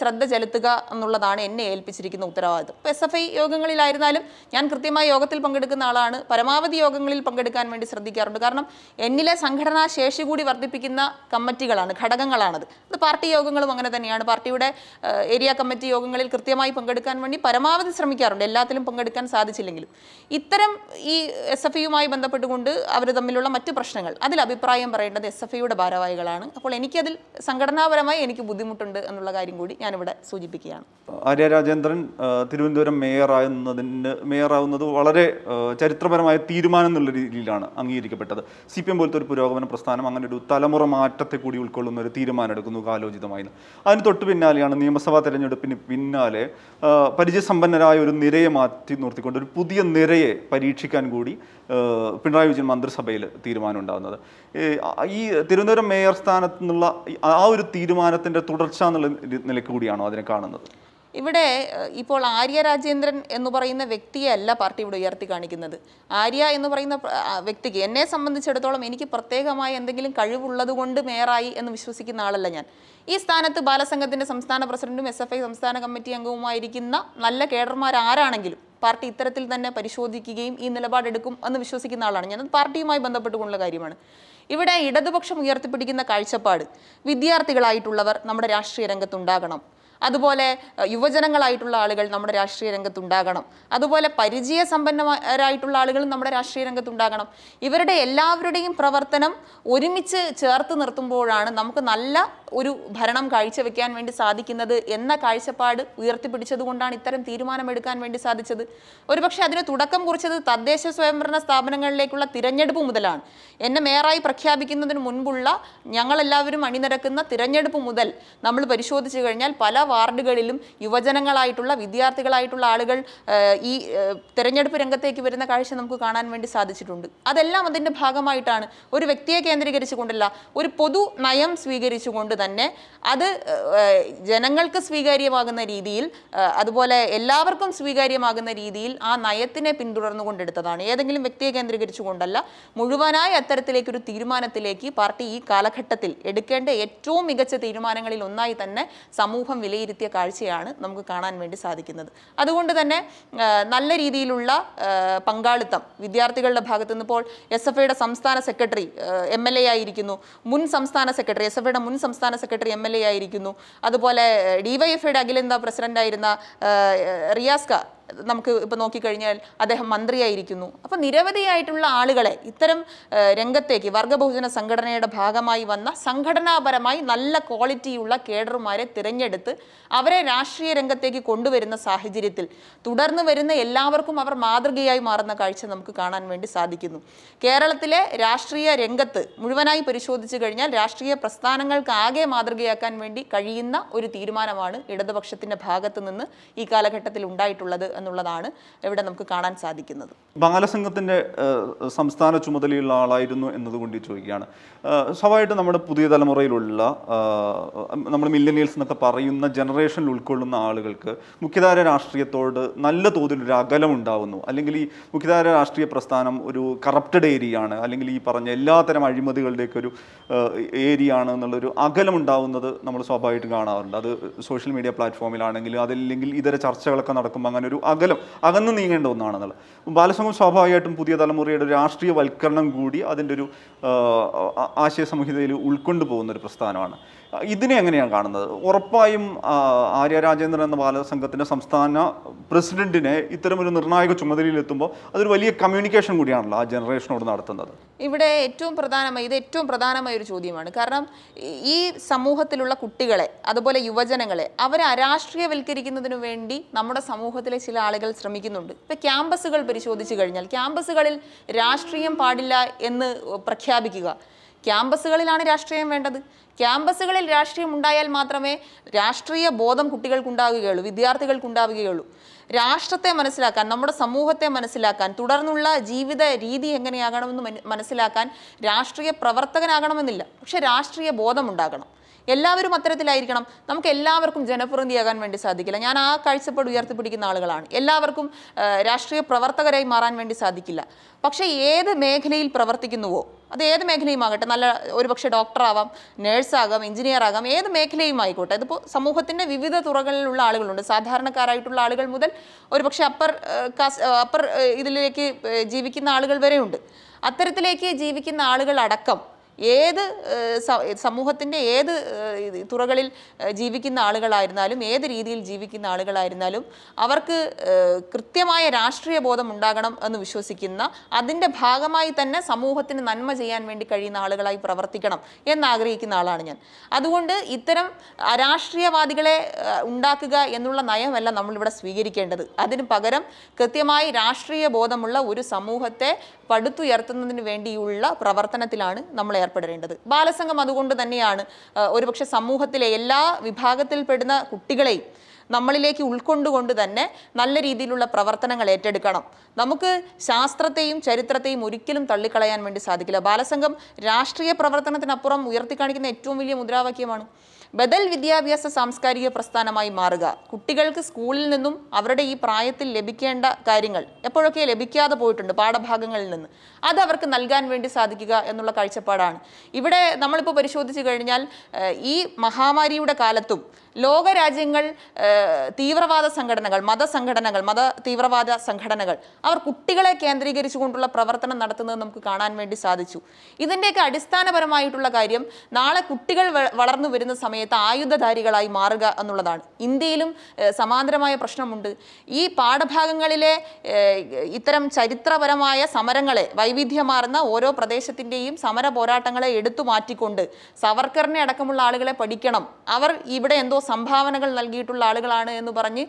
ശ്രദ്ധ ചെലുത്തുക എന്നുള്ളതാണ് എന്നെ ഏൽപ്പിച്ചിരിക്കുന്ന ഉത്തരവാദിത്വം എസ് എഫ് ഐ യോഗങ്ങളിലായിരുന്നാലും ഞാൻ കൃത്യമായി യോഗത്തിൽ പങ്കെടുക്കുന്ന ആളാണ്. പരമാവധി യോഗങ്ങളിൽ പങ്കെടുക്കാൻ വേണ്ടി ശ്രദ്ധിക്കാറുണ്ട്. കാരണം എന്നിലെ സംഘടനാ ശേഷി കൂടി വർദ്ധിപ്പിക്കുന്ന കമ്മിറ്റികളാണ് ഘടകങ്ങളാണത്. അത് പാർട്ടി യോഗങ്ങളും അങ്ങനെ തന്നെയാണ്. പാർട്ടിയുടെ ഏരിയ കമ്മിറ്റി യോഗങ്ങളിൽ കൃത്യമായി പങ്കെടുക്കാൻ വേണ്ടി പരമാവധി ശ്രമിക്കാറുണ്ട്. എല്ലാത്തിലും പങ്കെടുക്കാൻ സാധിച്ചില്ലെങ്കിലും. ഇത്തരം ഈ എസ് എഫ് ഐയുമായി ബന്ധപ്പെട്ടുകൊണ്ട് അവർ തമ്മിലുള്ള മറ്റ് പ്രശ്നങ്ങൾ അതിൽ അഭിപ്രായം പറയേണ്ടത് എസ് എഫ് ഐയുടെ ഭാരവാഹികളാണ്. അപ്പോൾ എനിക്കതിൽ സംഘടനാപരമായി എനിക്ക് ബുദ്ധിമുട്ടുണ്ട് എന്നുള്ള കാര്യം കൂടി ഞാനിവിടെ സൂചിപ്പിക്കുകയാണ്. ആര്യ രാജേന്ദ്രൻ തിരുവനന്തപുരം മേയറാകുന്നതിന് മേയറാവുന്നത് വളരെ ആ, ചരിത്രപരമായ തീരുമാനം എന്നുള്ള രീതിയിലാണ് അംഗീകരിക്കപ്പെട്ടത്. സി പി എം പോലത്തെ ഒരു പുരോഗമന പ്രസ്ഥാനം അങ്ങനെ ഒരു തലമുറ മാറ്റത്തെ കൂടി ഉൾക്കൊള്ളുന്ന ഒരു തീരുമാനം എടുക്കുന്നു കാലോചിതമായി അതിന് തൊട്ട് പിന്നാലെയാണ് നിയമസഭാ തെരഞ്ഞെടുപ്പിന് പിന്നാലെ പരിചയസമ്പന്നരായ ഒരു നിരയെ മാറ്റി നിർത്തിക്കൊണ്ട് ഒരു പുതിയ നിരയെ പരീക്ഷിക്കാൻ കൂടി പിണറായി വിജയൻ മന്ത്രിസഭയിൽ തീരുമാനം ഉണ്ടാകുന്നത്. ഈ തിരുവനന്തപുരം മേയർ സ്ഥാനത്ത് നിന്നുള്ള ആ ഒരു തീരുമാനത്തിന്റെ തുടർച്ച എന്നുള്ള നിലയ്ക്ക് കൂടിയാണോ അതിനെ കാണുന്നത്? ഇവിടെ ഇപ്പോൾ ആര്യ രാജേന്ദ്രൻ എന്ന് പറയുന്ന വ്യക്തിയെ അല്ല പാർട്ടി ഇവിടെ ഉയർത്തി കാണിക്കുന്നത്. ആര്യ എന്ന് പറയുന്ന വ്യക്തിക്ക് എന്നെ സംബന്ധിച്ചിടത്തോളം എനിക്ക് പ്രത്യേകമായ എന്തെങ്കിലും കഴിവുള്ളത് കൊണ്ട് മേയറായി എന്ന് വിശ്വസിക്കുന്ന ആളല്ല ഞാൻ. ഈ സ്ഥാനത്ത് ബാലസംഘത്തിന്റെ സംസ്ഥാന പ്രസിഡന്റും എസ് എഫ് ഐ സംസ്ഥാന കമ്മിറ്റി അംഗവുമായിരിക്കുന്ന നല്ല കേഡർമാർ ആരാണെങ്കിലും പാർട്ടി ഇത്തരത്തിൽ തന്നെ പരിശോധിക്കുകയും ഈ നിലപാടെടുക്കും എന്ന് വിശ്വസിക്കുന്ന ആളാണ് ഞാൻ. അത് പാർട്ടിയുമായി ബന്ധപ്പെട്ടുകൊണ്ടുള്ള കാര്യമാണ്. ഇവിടെ ഇടതുപക്ഷം ഉയർത്തിപ്പിടിക്കുന്ന കാഴ്ചപ്പാട് വിദ്യാർത്ഥികളായിട്ടുള്ളവർ നമ്മുടെ രാഷ്ട്രീയ രംഗത്തുണ്ടാകണം. അതുപോലെ യുവജനങ്ങളായിട്ടുള്ള ആളുകൾ നമ്മുടെ രാഷ്ട്രീയ രംഗത്തുണ്ടാകണം. അതുപോലെ പരിചയ സമ്പന്നരായിട്ടുള്ള ആളുകളും നമ്മുടെ രാഷ്ട്രീയ രംഗത്തുണ്ടാകണം. ഇവരുടെ എല്ലാവരുടെയും പ്രവർത്തനം ഒരുമിച്ച് ചേർത്ത് നിർത്തുമ്പോഴാണ് നമുക്ക് നല്ല ഒരു ഭരണം കാഴ്ചവെക്കാൻ വേണ്ടി സാധിക്കുന്നത് എന്ന കാഴ്ചപ്പാട് ഉയർത്തിപ്പിടിച്ചതുകൊണ്ടാണ് ഇത്തരം തീരുമാനമെടുക്കാൻ വേണ്ടി സാധിച്ചത്. ഒരുപക്ഷെ അതിന് തുടക്കം കുറിച്ചത് തദ്ദേശ സ്വയംഭരണ സ്ഥാപനങ്ങളിലേക്കുള്ള തിരഞ്ഞെടുപ്പ് മുതലാണ്. എന്നെ മേയറായി പ്രഖ്യാപിക്കുന്നതിന് മുൻപുള്ള ഞങ്ങളെല്ലാവരും അണിനിരക്കുന്ന തിരഞ്ഞെടുപ്പ് മുതൽ നമ്മൾ പരിശോധിച്ചു കഴിഞ്ഞാൽ പല വാർഡുകളിലും യുവജനങ്ങളായിട്ടുള്ള വിദ്യാർത്ഥികളായിട്ടുള്ള ആളുകൾ ഈ തെരഞ്ഞെടുപ്പ് രംഗത്തേക്ക് വരുന്ന കാഴ്ച നമുക്ക് കാണാൻ വേണ്ടി സാധിച്ചിട്ടുണ്ട്. അതെല്ലാം അതിന്റെ ഭാഗമായിട്ടാണ് ഒരു വ്യക്തിയെ കേന്ദ്രീകരിച്ചുകൊണ്ടല്ല ഒരു പൊതു നയം സ്വീകരിച്ചുകൊണ്ട് തന്നെ അത് ജനങ്ങൾക്ക് സ്വീകാര്യമാകുന്ന രീതിയിൽ അതുപോലെ എല്ലാവർക്കും സ്വീകാര്യമാകുന്ന രീതിയിൽ ആ നയത്തിനെ പിന്തുടർന്നു പിന്തുടർന്നുകൊണ്ടെടുത്തതാണ്. ഏതെങ്കിലും വ്യക്തിയെ കേന്ദ്രീകരിച്ചുകൊണ്ടല്ല മുഴുവനായി അത്തരത്തിലേക്കൊരു തീരുമാനത്തിലേക്ക് പാർട്ടി ഈ കാലഘട്ടത്തിൽ എടുക്കേണ്ട ഏറ്റവും മികച്ച തീരുമാനങ്ങളിൽ ഒന്നായി തന്നെ സമൂഹം വിലയിരുത്തിയ കാഴ്ചയാണ് നമുക്ക് കാണാൻ വേണ്ടി സാധിക്കുന്നത്. അതുകൊണ്ട് തന്നെ നല്ല രീതിയിലുള്ള പങ്കാളിത്തം വിദ്യാർത്ഥികളുടെ ഭാഗത്തു നിന്ന് ഇപ്പോൾ എസ് എഫ് ഐയുടെ സംസ്ഥാന സെക്രട്ടറി എം എൽ എ ആയിരിക്കുന്നു. മുൻ സംസ്ഥാന സെക്രട്ടറി എസ് എഫ് ഐയുടെ മുൻ സംസ്ഥാന സെക്രട്ടറി എം എൽ എ ആയിരിക്കുന്നു. അതുപോലെ ഡിവൈഎഫ്ഐയുടെ അഖിലേന്താ പ്രസിഡന്റായിരുന്ന റിയാസ്ക നമുക്ക് ഇപ്പോൾ നോക്കിക്കഴിഞ്ഞാൽ അദ്ദേഹം മന്ത്രിയായിരിക്കുന്നു. അപ്പോൾ നിരവധിയായിട്ടുള്ള ആളുകളെ ഇത്തരം രംഗത്തേക്ക് വർഗബഹുജന സംഘടനയുടെ ഭാഗമായി വന്ന സംഘടനാപരമായി നല്ല ക്വാളിറ്റിയുള്ള കേഡർമാരെ തിരഞ്ഞെടുത്ത് അവരെ രാഷ്ട്രീയ രംഗത്തേക്ക് കൊണ്ടുവരുന്ന സാഹചര്യത്തിൽ തുടർന്ന് വരുന്ന എല്ലാവർക്കും അവർ മാതൃകയായി മാറുന്ന കാഴ്ച നമുക്ക് കാണാൻ വേണ്ടി സാധിക്കുന്നു. കേരളത്തിലെ രാഷ്ട്രീയ രംഗത്ത് മുഴുവനായി പരിശോധിച്ചു കഴിഞ്ഞാൽ രാഷ്ട്രീയ പ്രസ്ഥാനങ്ങൾക്ക് ആകെ മാതൃകയാക്കാൻ വേണ്ടി കഴിയുന്ന ഒരു തീരുമാനമാണ് ഇടതുപക്ഷത്തിന്റെ ഭാഗത്ത് നിന്ന് ഈ കാലഘട്ടത്തിൽ ഉണ്ടായിട്ടുള്ളത് എന്നുള്ളതാണ് ഇവിടെ നമുക്ക് കാണാൻ സാധിക്കുന്നത്. ബാലസംഘത്തിന്റെ സംസ്ഥാന ചുമതലയുള്ള ആളായിരുന്നു എന്നതുകൊണ്ട് ചോദിക്കുകയാണ്. സ്വാഭാവികമായിട്ട് നമ്മുടെ പുതിയ തലമുറയിലുള്ള നമ്മൾ മില്ലനിയൽസ് എന്നൊക്കെ പറയുന്ന ജനറേഷനിൽ ഉൾക്കൊള്ളുന്ന ആളുകൾക്ക് മുഖ്യധാര രാഷ്ട്രീയത്തോട് നല്ല തോതിൽ ഒരു അകലം ഉണ്ടാവുന്നു. അല്ലെങ്കിൽ ഈ മുഖ്യധാര രാഷ്ട്രീയ പ്രസ്ഥാനം ഒരു കറപ്റ്റഡ് ഏരിയ ആണ്. അല്ലെങ്കിൽ ഈ പറഞ്ഞ എല്ലാത്തരം അഴിമതികളുടെയൊക്കെ ഒരു ഏരിയ ആണ് എന്നുള്ളൊരു അകലം ഉണ്ടാവുന്നത് നമ്മൾ സ്വാഭാവികമായിട്ടും കാണാറുണ്ട്. അത് സോഷ്യൽ മീഡിയ പ്ലാറ്റ്ഫോമിലാണെങ്കിലും അതല്ലെങ്കിൽ ഇതര ചർച്ചകളൊക്കെ നടക്കുമ്പോൾ അങ്ങനെ ഒരു അകലം അകന്നു നീങ്ങേണ്ട ഒന്നാണെന്നുള്ളത്. ബാലസംഘം സ്വാഭാവികമായിട്ടും പുതിയ തലമുറയുടെ രാഷ്ട്രീയവൽക്കരണം കൂടി അതിന്റെ ഒരു ആശയ സംഹിതയിൽ ഉൾക്കൊണ്ടു പോകുന്ന ഒരു പ്രസ്ഥാനമാണ്. ഇതിനെ എങ്ങനെയാണ് കാണുന്നത്? ഉറപ്പായും ആര്യ രാജേന്ദ്രൻ എന്ന ബാലസംഘത്തിന്റെ സംസ്ഥാന പ്രസിഡന്റിനെ ഇത്തരമൊരു നിർണായക ചുമതലയിലെത്തുമ്പോൾ അതൊരു വലിയ കമ്മ്യൂണിക്കേഷൻ കൂടിയാണല്ലോ ആ ജനറേഷനോട് നടത്തുന്നത്. ഇവിടെ ഏറ്റവും പ്രധാനമായി ഇത് ഏറ്റവും പ്രധാനമായ ഒരു ചോദ്യമാണ്. കാരണം ഈ- സമൂഹത്തിലുള്ള കുട്ടികളെ അതുപോലെ യുവജനങ്ങളെ അവരെ അരാഷ്ട്രീയവൽക്കരിക്കുന്നതിന് വേണ്ടി നമ്മുടെ സമൂഹത്തിലെ ചില ആളുകൾ ശ്രമിക്കുന്നുണ്ട്. ഇപ്പൊ ക്യാമ്പസുകൾ പരിശോധിച്ചു കഴിഞ്ഞാൽ ക്യാമ്പസുകളിൽ രാഷ്ട്രീയം പാടില്ല എന്ന് പ്രഖ്യാപിക്കുക ക്യാമ്പസുകളിലാണ് രാഷ്ട്രീയം വേണ്ടത്. ക്യാമ്പസുകളിൽ രാഷ്ട്രീയം ഉണ്ടായാൽ മാത്രമേ രാഷ്ട്രീയ ബോധം കുട്ടികൾക്കുണ്ടാവുകയുള്ളൂ വിദ്യാർത്ഥികൾക്കുണ്ടാവുകയുള്ളൂ. രാഷ്ട്രത്തെ മനസ്സിലാക്കാൻ നമ്മുടെ സമൂഹത്തെ മനസ്സിലാക്കാൻ തുടർന്നുള്ള ജീവിത രീതി എങ്ങനെയാകണമെന്ന് മനസ്സിലാക്കാൻ രാഷ്ട്രീയ പ്രവർത്തകനാകണമെന്നില്ല. പക്ഷെ രാഷ്ട്രീയ ബോധമുണ്ടാകണം. എല്ലാവരും അത്തരത്തിലായിരിക്കണം. നമുക്ക് എല്ലാവർക്കും ജനപ്രതിനിധിയാകാൻ വേണ്ടി സാധിക്കില്ല. ഞാൻ ആ കാഴ്ചപ്പാട് ഉയർത്തിപ്പിടിക്കുന്ന ആളുകളാണ്. എല്ലാവർക്കും രാഷ്ട്രീയ പ്രവർത്തകരായി മാറാൻ വേണ്ടി സാധിക്കില്ല. പക്ഷേ ഏത് മേഖലയിൽ പ്രവർത്തിക്കുന്നുവോ അത് ഏത് മേഖലയും ആകട്ടെ നല്ല ഒരുപക്ഷെ ഡോക്ടറാവാം നേഴ്സാകാം എഞ്ചിനീയർ ആകാം ഏത് മേഖലയും ആയിക്കോട്ടെ അതിപ്പോൾ സമൂഹത്തിന്റെ വിവിധ തുറകളിലുള്ള ആളുകളുണ്ട്. സാധാരണക്കാരായിട്ടുള്ള ആളുകൾ മുതൽ ഒരുപക്ഷെ അപ്പർ കാസ് അപ്പർ ഇതിലേക്ക് ജീവിക്കുന്ന ആളുകൾ വരെയുണ്ട്. അത്തരത്തിലേക്ക് ജീവിക്കുന്ന ആളുകൾ അടക്കം ഏത് സമൂഹത്തിന്റെ ഏത് തുറകളിൽ ജീവിക്കുന്ന ആളുകളായിരുന്നാലും ഏത് രീതിയിൽ ജീവിക്കുന്ന ആളുകളായിരുന്നാലും അവർക്ക് കൃത്യമായ രാഷ്ട്രീയ ബോധം ഉണ്ടാകണം എന്ന് വിശ്വസിക്കുന്ന അതിന്റെ ഭാഗമായി തന്നെ സമൂഹത്തിന് നന്മ ചെയ്യാൻ വേണ്ടി കഴിയുന്ന ആളുകളായി പ്രവർത്തിക്കണം എന്നാഗ്രഹിക്കുന്ന ആളാണ് ഞാൻ. അതുകൊണ്ട് ഇത്തരം രാഷ്ട്രീയവാദികളെ ഉണ്ടാക്കുക എന്നുള്ള നയമല്ല നമ്മളിവിടെ സ്വീകരിക്കേണ്ടത്. അതിന് പകരം കൃത്യമായി രാഷ്ട്രീയ ബോധമുള്ള ഒരു സമൂഹത്തെ പടുത്തുയർത്തുന്നതിന് വേണ്ടിയുള്ള പ്രവർത്തനത്തിലാണ് നമ്മൾ ഏർപ്പെടേണ്ടത്. ബാലസംഘം അതുകൊണ്ട് തന്നെയാണ് ഒരുപക്ഷെ സമൂഹത്തിലെ എല്ലാ വിഭാഗത്തിൽപ്പെടുന്ന കുട്ടികളെയും നമ്മളിലേക്ക് ഉൾക്കൊണ്ടുകൊണ്ട് തന്നെ നല്ല രീതിയിലുള്ള പ്രവർത്തനങ്ങൾ ഏറ്റെടുക്കണം. നമുക്ക് ശാസ്ത്രത്തെയും ചരിത്രത്തെയും ഒരിക്കലും തള്ളിക്കളയാൻ വേണ്ടി സാധിക്കില്ല. ബാലസംഘം രാഷ്ട്രീയ പ്രവർത്തനത്തിനപ്പുറം ഉയർത്തിക്കാണിക്കുന്ന ഏറ്റവും വലിയ മുദ്രാവാക്യമാണ് ബദൽ വിദ്യാഭ്യാസ സാംസ്കാരിക പ്രസ്ഥാനമായി മാറുക. കുട്ടികൾക്ക് സ്കൂളിൽ നിന്നും അവരുടെ ഈ പ്രായത്തിൽ ലഭിക്കേണ്ട കാര്യങ്ങൾ എപ്പോഴൊക്കെ ലഭിക്കാതെ പോയിട്ടുണ്ട് പാഠഭാഗങ്ങളിൽ നിന്ന്? അത് അവർക്ക് നൽകാൻ വേണ്ടി സാധിക്കുക എന്നുള്ള കാഴ്ചപ്പാടാണ്. ഇവിടെ നമ്മളിപ്പോൾ പരിശോധിച്ച് കഴിഞ്ഞാൽ ഈ മഹാമാരിയുടെ കാലത്തും ലോകരാജ്യങ്ങൾ തീവ്രവാദ സംഘടനകൾ മതസംഘടനകൾ മത തീവ്രവാദ സംഘടനകൾ അവർ കുട്ടികളെ കേന്ദ്രീകരിച്ചുകൊണ്ടുള്ള പ്രവർത്തനം നടത്തുന്നത് നമുക്ക് കാണാൻ വേണ്ടി സാധിച്ചു. ഇതിന്റെയൊക്കെ അടിസ്ഥാനപരമായിട്ടുള്ള കാര്യം നാളെ കുട്ടികൾ വളർന്നു വരുന്ന സമയത്ത് ആയുധധാരികളായി മാറുക എന്നുള്ളതാണ്. ഇന്ത്യയിലും സമാന്തരമായ പ്രശ്നമുണ്ട്. ഈ പാഠഭാഗങ്ങളിലെ ഇത്തരം ചരിത്രപരമായ സമരങ്ങളെ വൈവിധ്യമാർന്ന ഓരോ പ്രദേശത്തിന്റെയും സമര പോരാട്ടങ്ങളെ എടുത്തു മാറ്റിക്കൊണ്ട് സവർക്കറിനെ അടക്കമുള്ള ആളുകളെ പഠിക്കണം. അവർ ഇവിടെ എന്തോ സംഭാവനകൾ നൽകിയിട്ടുള്ള ആളുകളാണ് എന്ന് പറഞ്ഞ്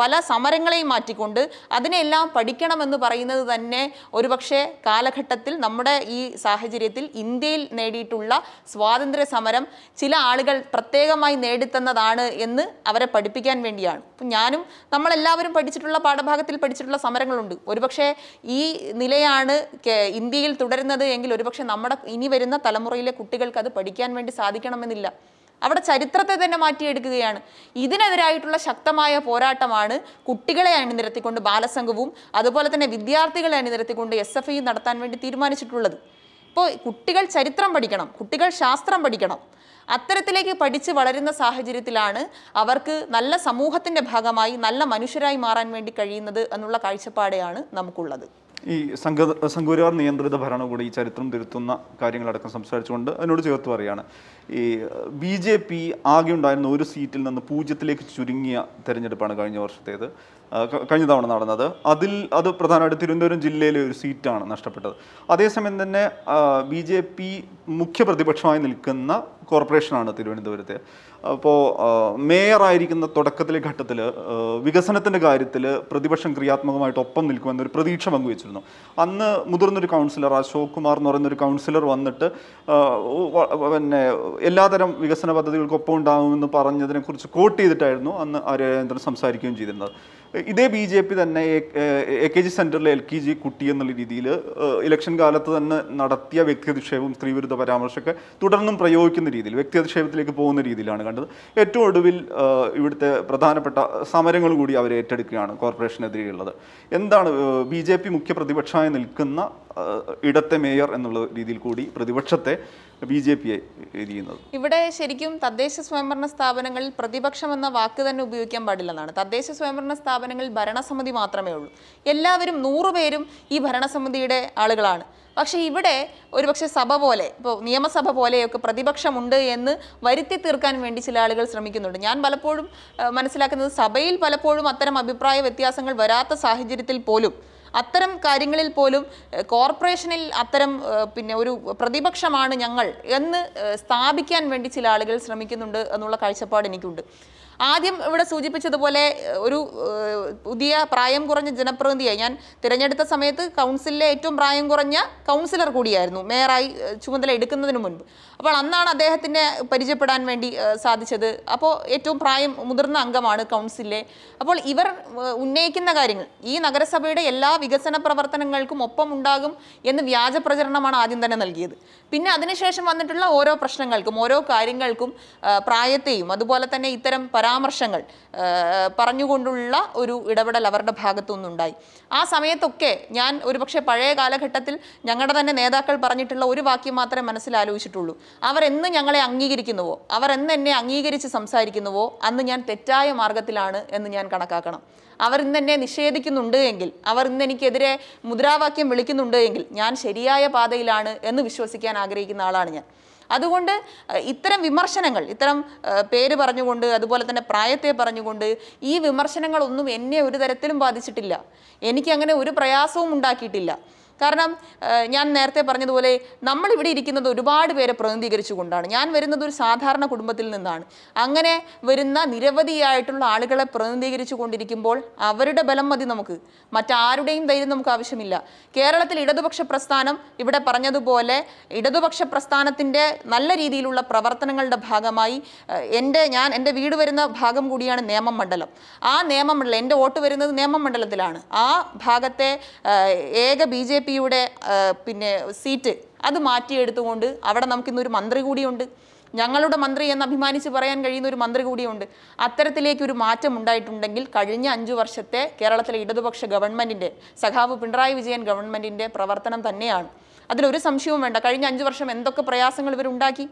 പല സമരങ്ങളെയും മാറ്റിക്കൊണ്ട് അതിനെല്ലാം പഠിക്കണമെന്ന് പറയുന്നത് തന്നെ ഒരുപക്ഷെ കാലഘട്ടത്തിൽ നമ്മുടെ ഈ സാഹചര്യത്തിൽ ഇന്ത്യയിൽ നേടിയിട്ടുള്ള സ്വാതന്ത്ര്യ സമരം ചില ആളുകൾ പ്രത്യേകമായി നേടിത്തന്നതാണ് എന്ന് അവരെ പഠിപ്പിക്കാൻ വേണ്ടിയാണ്. അപ്പം ഞാനും നമ്മളെല്ലാവരും പഠിച്ചിട്ടുള്ള പാഠഭാഗത്തിൽ പഠിച്ചിട്ടുള്ള സമരങ്ങളുണ്ട്. ഒരുപക്ഷെ ഈ നിലയാണ് ഇന്ത്യയിൽ തുടരുന്നത് എങ്കിൽ ഒരുപക്ഷെ നമ്മുടെ ഇനി വരുന്ന തലമുറയിലെ കുട്ടികൾക്ക് അത് പഠിക്കാൻ വേണ്ടി സാധിക്കണമെന്നില്ല. അവിടെ ചരിത്രത്തെ തന്നെ മാറ്റിയെടുക്കുകയാണ്. ഇതിനെതിരായിട്ടുള്ള ശക്തമായ പോരാട്ടമാണ് കുട്ടികളെ അണിനിരത്തിക്കൊണ്ട് ബാലസംഘവും അതുപോലെ തന്നെ വിദ്യാർത്ഥികളെ അണിനിരത്തിക്കൊണ്ട് എസ് എഫ് ഐ നടത്താൻ വേണ്ടി തീരുമാനിച്ചിട്ടുള്ളത്. ഇപ്പോൾ കുട്ടികൾ ചരിത്രം പഠിക്കണം കുട്ടികൾ ശാസ്ത്രം പഠിക്കണം. അത്തരത്തിലേക്ക് പഠിച്ച് വളരുന്ന സാഹചര്യത്തിലാണ് അവർക്ക് നല്ല സമൂഹത്തിന്റെ ഭാഗമായി നല്ല മനുഷ്യരായി മാറാൻ വേണ്ടി കഴിയുന്നത് എന്നുള്ള കാഴ്ചപ്പാടെയാണ് നമുക്കുള്ളത്. ഈ സംഘ സംഘപരിവാർ നിയന്ത്രിത ഭരണകൂടി ഈ ചരിത്രം തിരുത്തുന്ന കാര്യങ്ങളടക്കം സംസാരിച്ചുകൊണ്ട് അതിനോട് ചേർത്ത് പറയുകയാണ്. ഈ ബി ജെ പി ആകെ ഉണ്ടായിരുന്ന ഒരു സീറ്റിൽ നിന്ന് പൂജ്യത്തിലേക്ക് ചുരുങ്ങിയ തെരഞ്ഞെടുപ്പാണ് കഴിഞ്ഞ വർഷത്തേത്. കഴിഞ്ഞ തവണ നടന്നത്. അതിൽ അത് പ്രധാനമായിട്ട് തിരുവനന്തപുരം ജില്ലയിലെ ഒരു സീറ്റാണ് നഷ്ടപ്പെട്ടത്. അതേസമയം തന്നെ ബി ജെ പി മുഖ്യ പ്രതിപക്ഷമായി നിൽക്കുന്ന കോർപ്പറേഷനാണ് തിരുവനന്തപുരത്തെ. അപ്പോൾ മേയറായിരിക്കുന്ന തുടക്കത്തിലെ ഘട്ടത്തിൽ വികസനത്തിന്റെ കാര്യത്തിൽ പ്രതിപക്ഷം ക്രിയാത്മകമായിട്ട് ഒപ്പം നിൽക്കുമെന്നൊരു പ്രതീക്ഷ പങ്കുവച്ചിരുന്നു. അന്ന് മുതിർന്നൊരു കൗൺസിലർ അശോക് കുമാർ എന്ന് പറയുന്ന ഒരു കൗൺസിലർ വന്നിട്ട് പിന്നെ എല്ലാതരം വികസന പദ്ധതികൾക്കൊപ്പം ഉണ്ടാകുമെന്ന് പറഞ്ഞതിനെക്കുറിച്ച് കോട്ട് ചെയ്തിട്ടായിരുന്നു അന്ന് ആര്യചന്ദ്രൻ സംസാരിക്കുകയും ചെയ്തിരുന്നത്. ഇതേ ബി ജെ പി തന്നെ എ കെ ജി സെന്ററിലെ എൽ കെ ജി കുട്ടി എന്നുള്ള രീതിയിൽ ഇലക്ഷൻ കാലത്ത് തന്നെ നടത്തിയ വ്യക്തിയധിക്ഷേപവും സ്ത്രീവിരുദ്ധ പരാമർശമൊക്കെ തുടർന്നും പ്രയോഗിക്കുന്ന രീതിയിൽ വ്യക്തിയധിക്ഷേപത്തിലേക്ക് പോകുന്ന രീതിയിലാണ് കണ്ടത്. ഏറ്റവും ഒടുവിൽ ഇവിടുത്തെ പ്രധാനപ്പെട്ട സമരങ്ങൾ കൂടി അവർ ഏറ്റെടുക്കുകയാണ് കോർപ്പറേഷനെതിരെയുള്ളത്. എന്താണ് ബി ജെ പി മുഖ്യ പ്രതിപക്ഷമായി നിൽക്കുന്ന ഇടത്തെ മേയർ എന്നുള്ള രീതിയിൽ കൂടി പ്രതിപക്ഷത്തെ ബി ജെ പിയെ ചെയ്യുന്നത് ഇവിടെ ശരിക്കും തദ്ദേശ സ്വയംഭരണ സ്ഥാപനങ്ങളിൽ പ്രതിപക്ഷം എന്ന വാക്ക് തന്നെ ഉപയോഗിക്കാൻ പാടില്ലെന്നാണ്. തദ്ദേശ സ്വയംഭരണ സ്ഥാപനങ്ങളിൽ ഭരണസമിതി മാത്രമേ ഉള്ളൂ. എല്ലാവരും നൂറുപേരും ഈ ഭരണസമിതിയുടെ ആളുകളാണ്. പക്ഷേ ഇവിടെ ഒരുപക്ഷെ സഭ പോലെ ഇപ്പോൾ നിയമസഭ പോലെയൊക്കെ പ്രതിപക്ഷമുണ്ട് എന്ന് വരുത്തി തീർക്കാൻ വേണ്ടി ചില ആളുകൾ ശ്രമിക്കുന്നുണ്ട്. ഞാൻ പലപ്പോഴും മനസ്സിലാക്കുന്നത് സഭയിൽ പലപ്പോഴും അത്തരം അഭിപ്രായ വ്യത്യാസങ്ങൾ വരാത്ത സാഹചര്യത്തിൽ പോലും അത്തരം കാര്യങ്ങളിൽ പോലും കോർപ്പറേഷനിൽ അത്തരം പിന്നെ ഒരു പ്രതിപക്ഷമാണ് ഞങ്ങൾ എന്ന് സ്ഥാപിക്കാൻ വേണ്ടി ചില ആളുകൾ ശ്രമിക്കുന്നുണ്ട് എന്നുള്ള കാഴ്ചപ്പാട് എനിക്കുണ്ട്. ആദ്യം ഇവിടെ സൂചിപ്പിച്ചതുപോലെ ഒരു പുതിയ പ്രായം കുറഞ്ഞ ജനപ്രതിനിധിയായി. ഞാൻ തിരഞ്ഞെടുത്ത സമയത്ത് കൗൺസിലിലെ ഏറ്റവും പ്രായം കുറഞ്ഞ കൗൺസിലർ കൂടിയായിരുന്നു. മേയറായി ചുമതല എടുക്കുന്നതിന് മുൻപ്. അപ്പോൾ അന്നാണ് അദ്ദേഹത്തിനെ പരിചയപ്പെടാൻ വേണ്ടി സാധിച്ചത്. അപ്പോൾ ഏറ്റവും പ്രായം മുതിർന്ന അംഗമാണ് കൗൺസിലിലെ. അപ്പോൾ ഇവർ ഉന്നയിക്കുന്ന കാര്യങ്ങൾ ഈ നഗരസഭയുടെ എല്ലാ വികസന പ്രവർത്തനങ്ങൾക്കും ഒപ്പം ഉണ്ടാകും എന്ന് വ്യാജ പ്രചരണമാണ് ആദ്യം തന്നെ നൽകിയത്. പിന്നെ അതിനുശേഷം വന്നിട്ടുള്ള ഓരോ പ്രശ്നങ്ങൾക്കും ഓരോ കാര്യങ്ങൾക്കും പ്രായത്തെയും അതുപോലെ തന്നെ ഇത്തരം പരാമർശങ്ങൾ പറഞ്ഞുകൊണ്ടുള്ള ഒരു ഇടപെടൽ അവരുടെ ഭാഗത്തു നിന്നുണ്ടായി. ആ സമയത്തൊക്കെ ഞാൻ ഒരുപക്ഷെ പഴയ കാലഘട്ടത്തിൽ ഞങ്ങളുടെ തന്നെ നേതാക്കൾ പറഞ്ഞിട്ടുള്ള ഒരു വാക്യം മാത്രമേ മനസ്സിലാലോചിച്ചിട്ടുള്ളൂ അവർ എന്ന് ഞങ്ങളെ അംഗീകരിക്കുന്നുവോ? അവർ എന്ന് എന്നെ അംഗീകരിച്ച് സംസാരിക്കുന്നുവോ? അന്ന് ഞാൻ തെറ്റായ മാർഗത്തിലാണ് എന്ന് ഞാൻ കണക്കാക്കണം. അവർ ഇന്ന് എന്നെ നിഷേധിക്കുന്നുണ്ട് എങ്കിൽ അവർ ഇന്ന് എനിക്കെതിരെ മുദ്രാവാക്യം വിളിക്കുന്നുണ്ട് എങ്കിൽ ഞാൻ ശരിയായ പാതയിലാണ് എന്ന് വിശ്വസിക്കാൻ ആഗ്രഹിക്കുന്ന ആളാണ് ഞാൻ. അതുകൊണ്ട് ഇത്തരം വിമർശനങ്ങൾ ഇത്തരം പേര് പറഞ്ഞുകൊണ്ട് അതുപോലെ തന്നെ പ്രായത്തെ പറഞ്ഞുകൊണ്ട് ഈ വിമർശനങ്ങളൊന്നും എന്നെ ഒരു തരത്തിലും ബാധിച്ചിട്ടില്ല. എനിക്കങ്ങനെ ഒരു പ്രയാസവും ഉണ്ടാക്കിയിട്ടില്ല. കാരണം ഞാൻ നേരത്തെ പറഞ്ഞതുപോലെ നമ്മൾ ഇവിടെ ഇരിക്കുന്നത് ഒരുപാട് പേരെ പ്രതിനിധീകരിച്ചു കൊണ്ടാണ് ഞാൻ വരുന്നത് ഒരു സാധാരണ കുടുംബത്തിൽ നിന്നാണ്. അങ്ങനെ വരുന്ന നിരവധിയായിട്ടുള്ള ആളുകളെ പ്രതിനിധീകരിച്ചു കൊണ്ടിരിക്കുമ്പോൾ അവരുടെ ബലം മതി നമുക്ക്. മറ്റാരുടെയും ധൈര്യം നമുക്ക് ആവശ്യമില്ല. കേരളത്തിൽ ഇടതുപക്ഷ പ്രസ്ഥാനം ഇവിടെ പറഞ്ഞതുപോലെ ഇടതുപക്ഷ പ്രസ്ഥാനത്തിന്റെ നല്ല രീതിയിലുള്ള പ്രവർത്തനങ്ങളുടെ ഭാഗമായി എന്റെ ഞാൻ എന്റെ വീട് വരുന്ന ഭാഗം കൂടിയാണ് നേമം മണ്ഡലം. ആ നേമം മണ്ഡലം എന്റെ വോട്ട് വരുന്നത് നേമം മണ്ഡലത്തിലാണ്. ആ ഭാഗത്തെ ഏക ബി ജെ പിയുടെ പിന്നെ സീറ്റ് അത് മാറ്റിയെടുത്തുകൊണ്ട് അവിടെ നമുക്കിന്നൊരു മന്ത്രി കൂടിയുണ്ട്. ഞങ്ങളുടെ മന്ത്രി എന്ന് അഭിമാനിച്ച് പറയാൻ കഴിയുന്ന ഒരു മന്ത്രി കൂടിയുണ്ട്. അത്തരത്തിലേക്ക് ഒരു മാറ്റം ഉണ്ടായിട്ടുണ്ടെങ്കിൽ കഴിഞ്ഞ അഞ്ചു വർഷത്തെ കേരളത്തിലെ ഇടതുപക്ഷ ഗവൺമെന്റിന്റെ സഖാവ് പിണറായി വിജയൻ ഗവൺമെന്റിന്റെ പ്രവർത്തനം തന്നെയാണ്. അതിലൊരു സംശയവും വേണ്ട. കഴിഞ്ഞ അഞ്ചു വർഷം എന്തൊക്കെ പ്രയാസങ്ങൾ ഇവരുണ്ടാക്കി?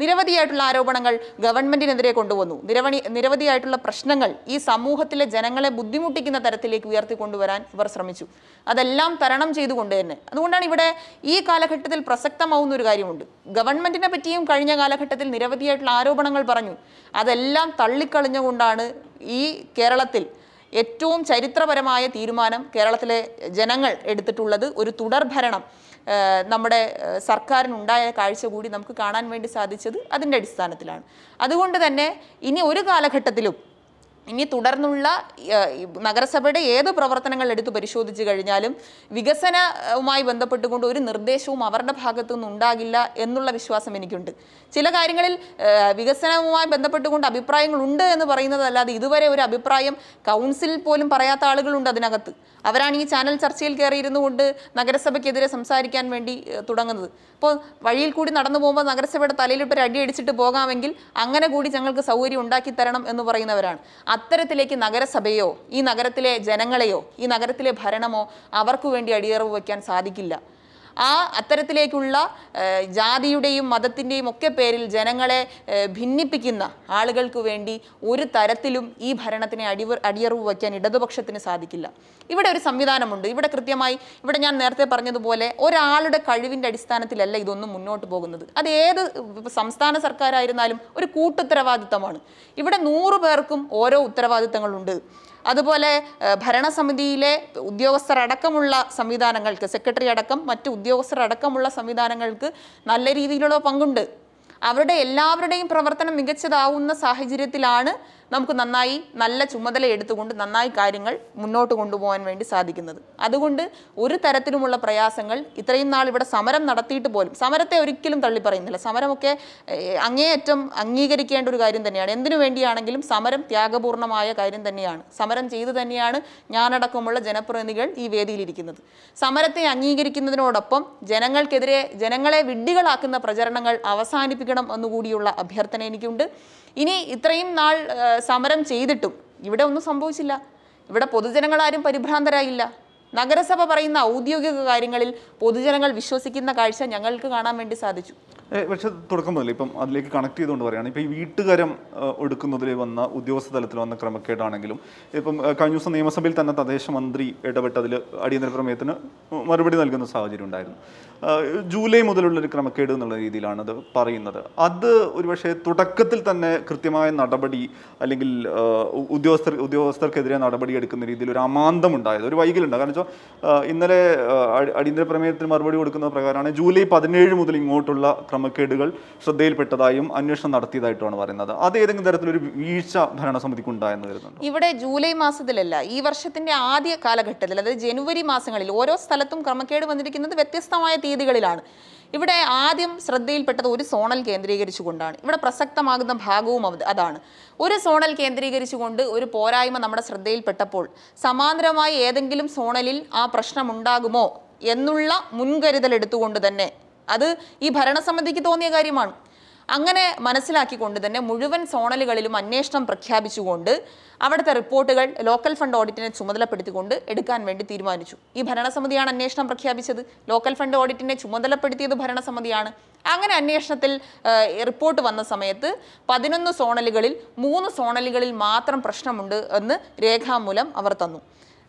നിരവധിയായിട്ടുള്ള ആരോപണങ്ങൾ ഗവൺമെന്റിനെതിരെ കൊണ്ടുവന്നു. നിരവധി നിരവധിയായിട്ടുള്ള പ്രശ്നങ്ങൾ ഈ സമൂഹത്തിലെ ജനങ്ങളെ ബുദ്ധിമുട്ടിക്കുന്ന തരത്തിലേക്ക് ഉയർത്തിക്കൊണ്ടുവരാൻ ഇവർ ശ്രമിച്ചു. അതെല്ലാം തരണം ചെയ്തുകൊണ്ട് തന്നെ. അതുകൊണ്ടാണ് ഇവിടെ ഈ കാലഘട്ടത്തിൽ പ്രസക്തമാവുന്ന ഒരു കാര്യമുണ്ട്. ഗവൺമെന്റിനെ പറ്റിയും കഴിഞ്ഞ കാലഘട്ടത്തിൽ നിരവധിയായിട്ടുള്ള ആരോപണങ്ങൾ പറഞ്ഞു. അതെല്ലാം തള്ളിക്കളഞ്ഞുകൊണ്ടാണ് ഈ കേരളത്തിൽ ഏറ്റവും ചരിത്രപരമായ തീരുമാനം കേരളത്തിലെ ജനങ്ങൾ എടുത്തിട്ടുള്ളത് ഒരു തുടർഭരണം. നമ്മുടെ സർക്കാരിനുണ്ടായ കാഴ്ച കൂടി നമുക്ക് കാണാൻ വേണ്ടി സാധിച്ചത് അതിന്റെ അടിസ്ഥാനത്തിലാണ്. അതുകൊണ്ട് തന്നെ ഇനി ഒരു കാലഘട്ടത്തിലും ഇനി തുടർന്നുള്ള നഗരസഭയുടെ ഏത് പ്രവർത്തനങ്ങൾ എടുത്ത് പരിശോധിച്ചു കഴിഞ്ഞാലും വികസനവുമായി ബന്ധപ്പെട്ടുകൊണ്ട് ഒരു നിർദ്ദേശവും അവരുടെ ഭാഗത്തു നിന്നുണ്ടാകില്ല എന്നുള്ള വിശ്വാസം എനിക്കുണ്ട്. ചില കാര്യങ്ങളിൽ വികസനവുമായി ബന്ധപ്പെട്ടുകൊണ്ട് അഭിപ്രായങ്ങളുണ്ട് എന്ന് പറയുന്നതല്ലാതെ ഇതുവരെ ഒരു അഭിപ്രായം കൗൺസിലിൽ പോലും പറയാത്ത ആളുകളുണ്ട് അതിനകത്ത്. അവരാണ് ഈ ചാനൽ ചർച്ചയിൽ കയറിയിരുന്നു കൊണ്ട് നഗരസഭയ്ക്കെതിരെ സംസാരിക്കാൻ വേണ്ടി തുടങ്ങുന്നത്. അപ്പോൾ വഴിയിൽ കൂടി നടന്നു പോകുമ്പോൾ നഗരസഭയുടെ തലയിലിട്ട് ഒരു അടി അടിച്ചിട്ട് പോകാമെങ്കിൽ അങ്ങനെ കൂടി ഞങ്ങൾക്ക് സൗകര്യം ഉണ്ടാക്കി തരണം എന്ന് പറയുന്നവരാണ്. അത്തരത്തിലേക്ക് നഗരസഭയോ ഈ നഗരത്തിലെ ജനങ്ങളെയോ ഈ നഗരത്തിലെ ഭരണമോ അവർക്ക് വേണ്ടി അടിയറവ് വയ്ക്കാൻ സാധിക്കില്ല. ആ അത്തരത്തിലേക്കുള്ള ജാതിയുടെയും മതത്തിന്റെയും ഒക്കെ പേരിൽ ജനങ്ങളെ ഭിന്നിപ്പിക്കുന്ന ആളുകൾക്ക് വേണ്ടി ഒരു തരത്തിലും ഈ ഭരണത്തിനെ അടിവ് അടിയറവ് വയ്ക്കാൻ ഇടതുപക്ഷത്തിന് സാധിക്കില്ല. ഇവിടെ ഒരു സംവിധാനമുണ്ട്. ഇവിടെ കൃത്യമായി ഇവിടെ ഞാൻ നേരത്തെ പറഞ്ഞതുപോലെ ഒരാളുടെ കഴിവിന്റെ അടിസ്ഥാനത്തിലല്ല ഇതൊന്നും മുന്നോട്ട് പോകുന്നത്. അത് ഏത് സംസ്ഥാന സർക്കാരായിരുന്നാലും ഒരു കൂട്ടുത്തരവാദിത്തമാണ്. ഇവിടെ നൂറ് പേർക്കും ഓരോ ഉത്തരവാദിത്തങ്ങളുണ്ട്. അതുപോലെ ഭരണസമിതിയിലെ ഉദ്യോഗസ്ഥരടക്കമുള്ള സംവിധാനങ്ങൾക്ക് സെക്രട്ടറി അടക്കം മറ്റ് ഉദ്യോഗസ്ഥരടക്കമുള്ള സംവിധാനങ്ങൾക്ക് നല്ല രീതിയിലുള്ള പങ്കുണ്ട്. അവരുടെ എല്ലാവരുടെയും പ്രവർത്തനം മികച്ചതാവുന്ന സാഹചര്യത്തിലാണ് നമുക്ക് നന്നായി നല്ല ചുമതല എടുത്തുകൊണ്ട് നന്നായി കാര്യങ്ങൾ മുന്നോട്ട് കൊണ്ടുപോകാൻ വേണ്ടി സാധിക്കുന്നത്. അതുകൊണ്ട് ഒരു തരത്തിലുമുള്ള പ്രയാസങ്ങൾ ഇത്രയും നാൾ ഇവിടെ സമരം നടത്തിയിട്ട് പോലും സമരത്തെ ഒരിക്കലും തള്ളി പറയുന്നില്ല. സമരമൊക്കെ അങ്ങേയറ്റം അംഗീകരിക്കേണ്ട ഒരു കാര്യം തന്നെയാണ്. എന്തിനു വേണ്ടിയാണെങ്കിലും സമരം ത്യാഗപൂർണമായ കാര്യം തന്നെയാണ്. സമരം ചെയ്തു തന്നെയാണ് ഞാനടക്കമുള്ള ജനപ്രതിനിധികൾ ഈ വേദിയിലിരിക്കുന്നത്. സമരത്തെ അംഗീകരിക്കുന്നതിനോടൊപ്പം ജനങ്ങൾക്കെതിരെ ജനങ്ങളെ വിഡ്ഢികളാക്കുന്ന പ്രചരണങ്ങൾ അവസാനിപ്പിക്കണം എന്നുകൂടിയുള്ള അഭ്യർത്ഥന എനിക്കുണ്ട്. ഇനി ഇത്രയും നാൾ സമരം ചെയ്തിട്ടും ഇവിടെ ഒന്നും സംഭവിച്ചില്ല. ഇവിടെ പൊതുജനങ്ങളാരും പരിഭ്രാന്തരായില്ല. നഗരസഭ പറയുന്ന ഔദ്യോഗിക കാര്യങ്ങളിൽ പൊതുജനങ്ങൾ വിശ്വസിക്കുന്ന കാഴ്ച ഞങ്ങൾക്ക് കാണാൻ വേണ്ടി സാധിച്ചു. പക്ഷെ തുടക്കം മുതൽ ഇപ്പം അതിലേക്ക് കണക്ട് ചെയ്തുകൊണ്ട് പറയുകയാണ്. ഇപ്പം ഈ വീട്ടുകാരം ഒടുക്കുന്നതിൽ വന്ന ഉദ്യോഗസ്ഥ തലത്തിൽ വന്ന ക്രമക്കേടാണെങ്കിലും ഇപ്പം കഴിഞ്ഞ ദിവസം നിയമസഭയിൽ തന്നെ തദ്ദേശ മന്ത്രി ഇടപെട്ട് അതിൽ അടിയന്തര പ്രമേയത്തിന് മറുപടി നൽകുന്ന സാഹചര്യം ഉണ്ടായിരുന്നു. ജൂലൈ മുതലുള്ളൊരു ക്രമക്കേട് എന്നുള്ള രീതിയിലാണ് അത് പറയുന്നത്. അത് ഒരുപക്ഷെ തുടക്കത്തിൽ തന്നെ കൃത്യമായ നടപടി അല്ലെങ്കിൽ ഉദ്യോഗസ്ഥർ ഉദ്യോഗസ്ഥർക്കെതിരെ നടപടി എടുക്കുന്ന രീതിയിൽ ഒരു അമാന്തം ഉണ്ടായത് ഒരു വൈകലുണ്ട്. കാരണം വെച്ചാൽ ഇന്നലെ അടിയന്തര പ്രമേയത്തിന് മറുപടി കൊടുക്കുന്ന പ്രകാരമാണ് ജൂലൈ പതിനേഴ് മുതൽ ഇങ്ങോട്ടുള്ള ക്രമക്കേടുകൾ ശ്രദ്ധയിൽപ്പെട്ടതായും അന്വേഷണം നടത്തിയതായിട്ടുമാണ് പറയുന്നത്. അത് ഏതെങ്കിലും തരത്തിലൊരു വീഴ്ച ഭരണസമിതിക്ക് ഉണ്ടായെന്ന് വരുന്നുണ്ട്? ഇവിടെ ജൂലൈ മാസത്തിലല്ല ഈ വർഷത്തിന്റെ ആദ്യ കാലഘട്ടത്തിൽ അതായത് ജനുവരി മാസങ്ങളിൽ ഓരോ സ്ഥലത്തും ക്രമക്കേട് വന്നിരിക്കുന്നത് വ്യത്യസ്തമായ തീയതികളിലാണ്. ഇവിടെ ആദ്യം ശ്രദ്ധയിൽപ്പെട്ടത് ഒരു സോണൽ കേന്ദ്രീകരിച്ചുകൊണ്ടാണ്. ഇവിടെ പ്രസക്തമാകുന്ന ഭാഗവും അത് അതാണ്. ഒരു സോണൽ കേന്ദ്രീകരിച്ചുകൊണ്ട് ഒരു പോരായ്മ നമ്മുടെ ശ്രദ്ധയിൽപ്പെട്ടപ്പോൾ സമാന്തരമായി ഏതെങ്കിലും സോണലിൽ ആ പ്രശ്നമുണ്ടാകുമോ എന്നുള്ള മുൻകരുതൽ എടുത്തുകൊണ്ട് തന്നെ അത് ഈ ഭരണസമിതിക്ക് തോന്നിയ കാര്യമാണ്. അങ്ങനെ മനസ്സിലാക്കിക്കൊണ്ട് തന്നെ മുഴുവൻ സോണലുകളിലും അന്വേഷണം പ്രഖ്യാപിച്ചുകൊണ്ട് അവിടുത്തെ റിപ്പോർട്ടുകൾ ലോക്കൽ ഫണ്ട് ഓഡിറ്റിനെ ചുമതലപ്പെടുത്തിക്കൊണ്ട് എടുക്കാൻ വേണ്ടി തീരുമാനിച്ചു. ഈ ഭരണസമിതിയാണ് അന്വേഷണം പ്രഖ്യാപിച്ചത്. ലോക്കൽ ഫണ്ട് ഓഡിറ്റിനെ ചുമതലപ്പെടുത്തിയത് ഭരണസമിതിയാണ്. അങ്ങനെ അന്വേഷണത്തിൽ റിപ്പോർട്ട് വന്ന സമയത്ത് പതിനൊന്ന് സോണലുകളിൽ മൂന്ന് സോണലുകളിൽ മാത്രം പ്രശ്നമുണ്ട് എന്ന് രേഖാമൂലം അവർ തന്നു.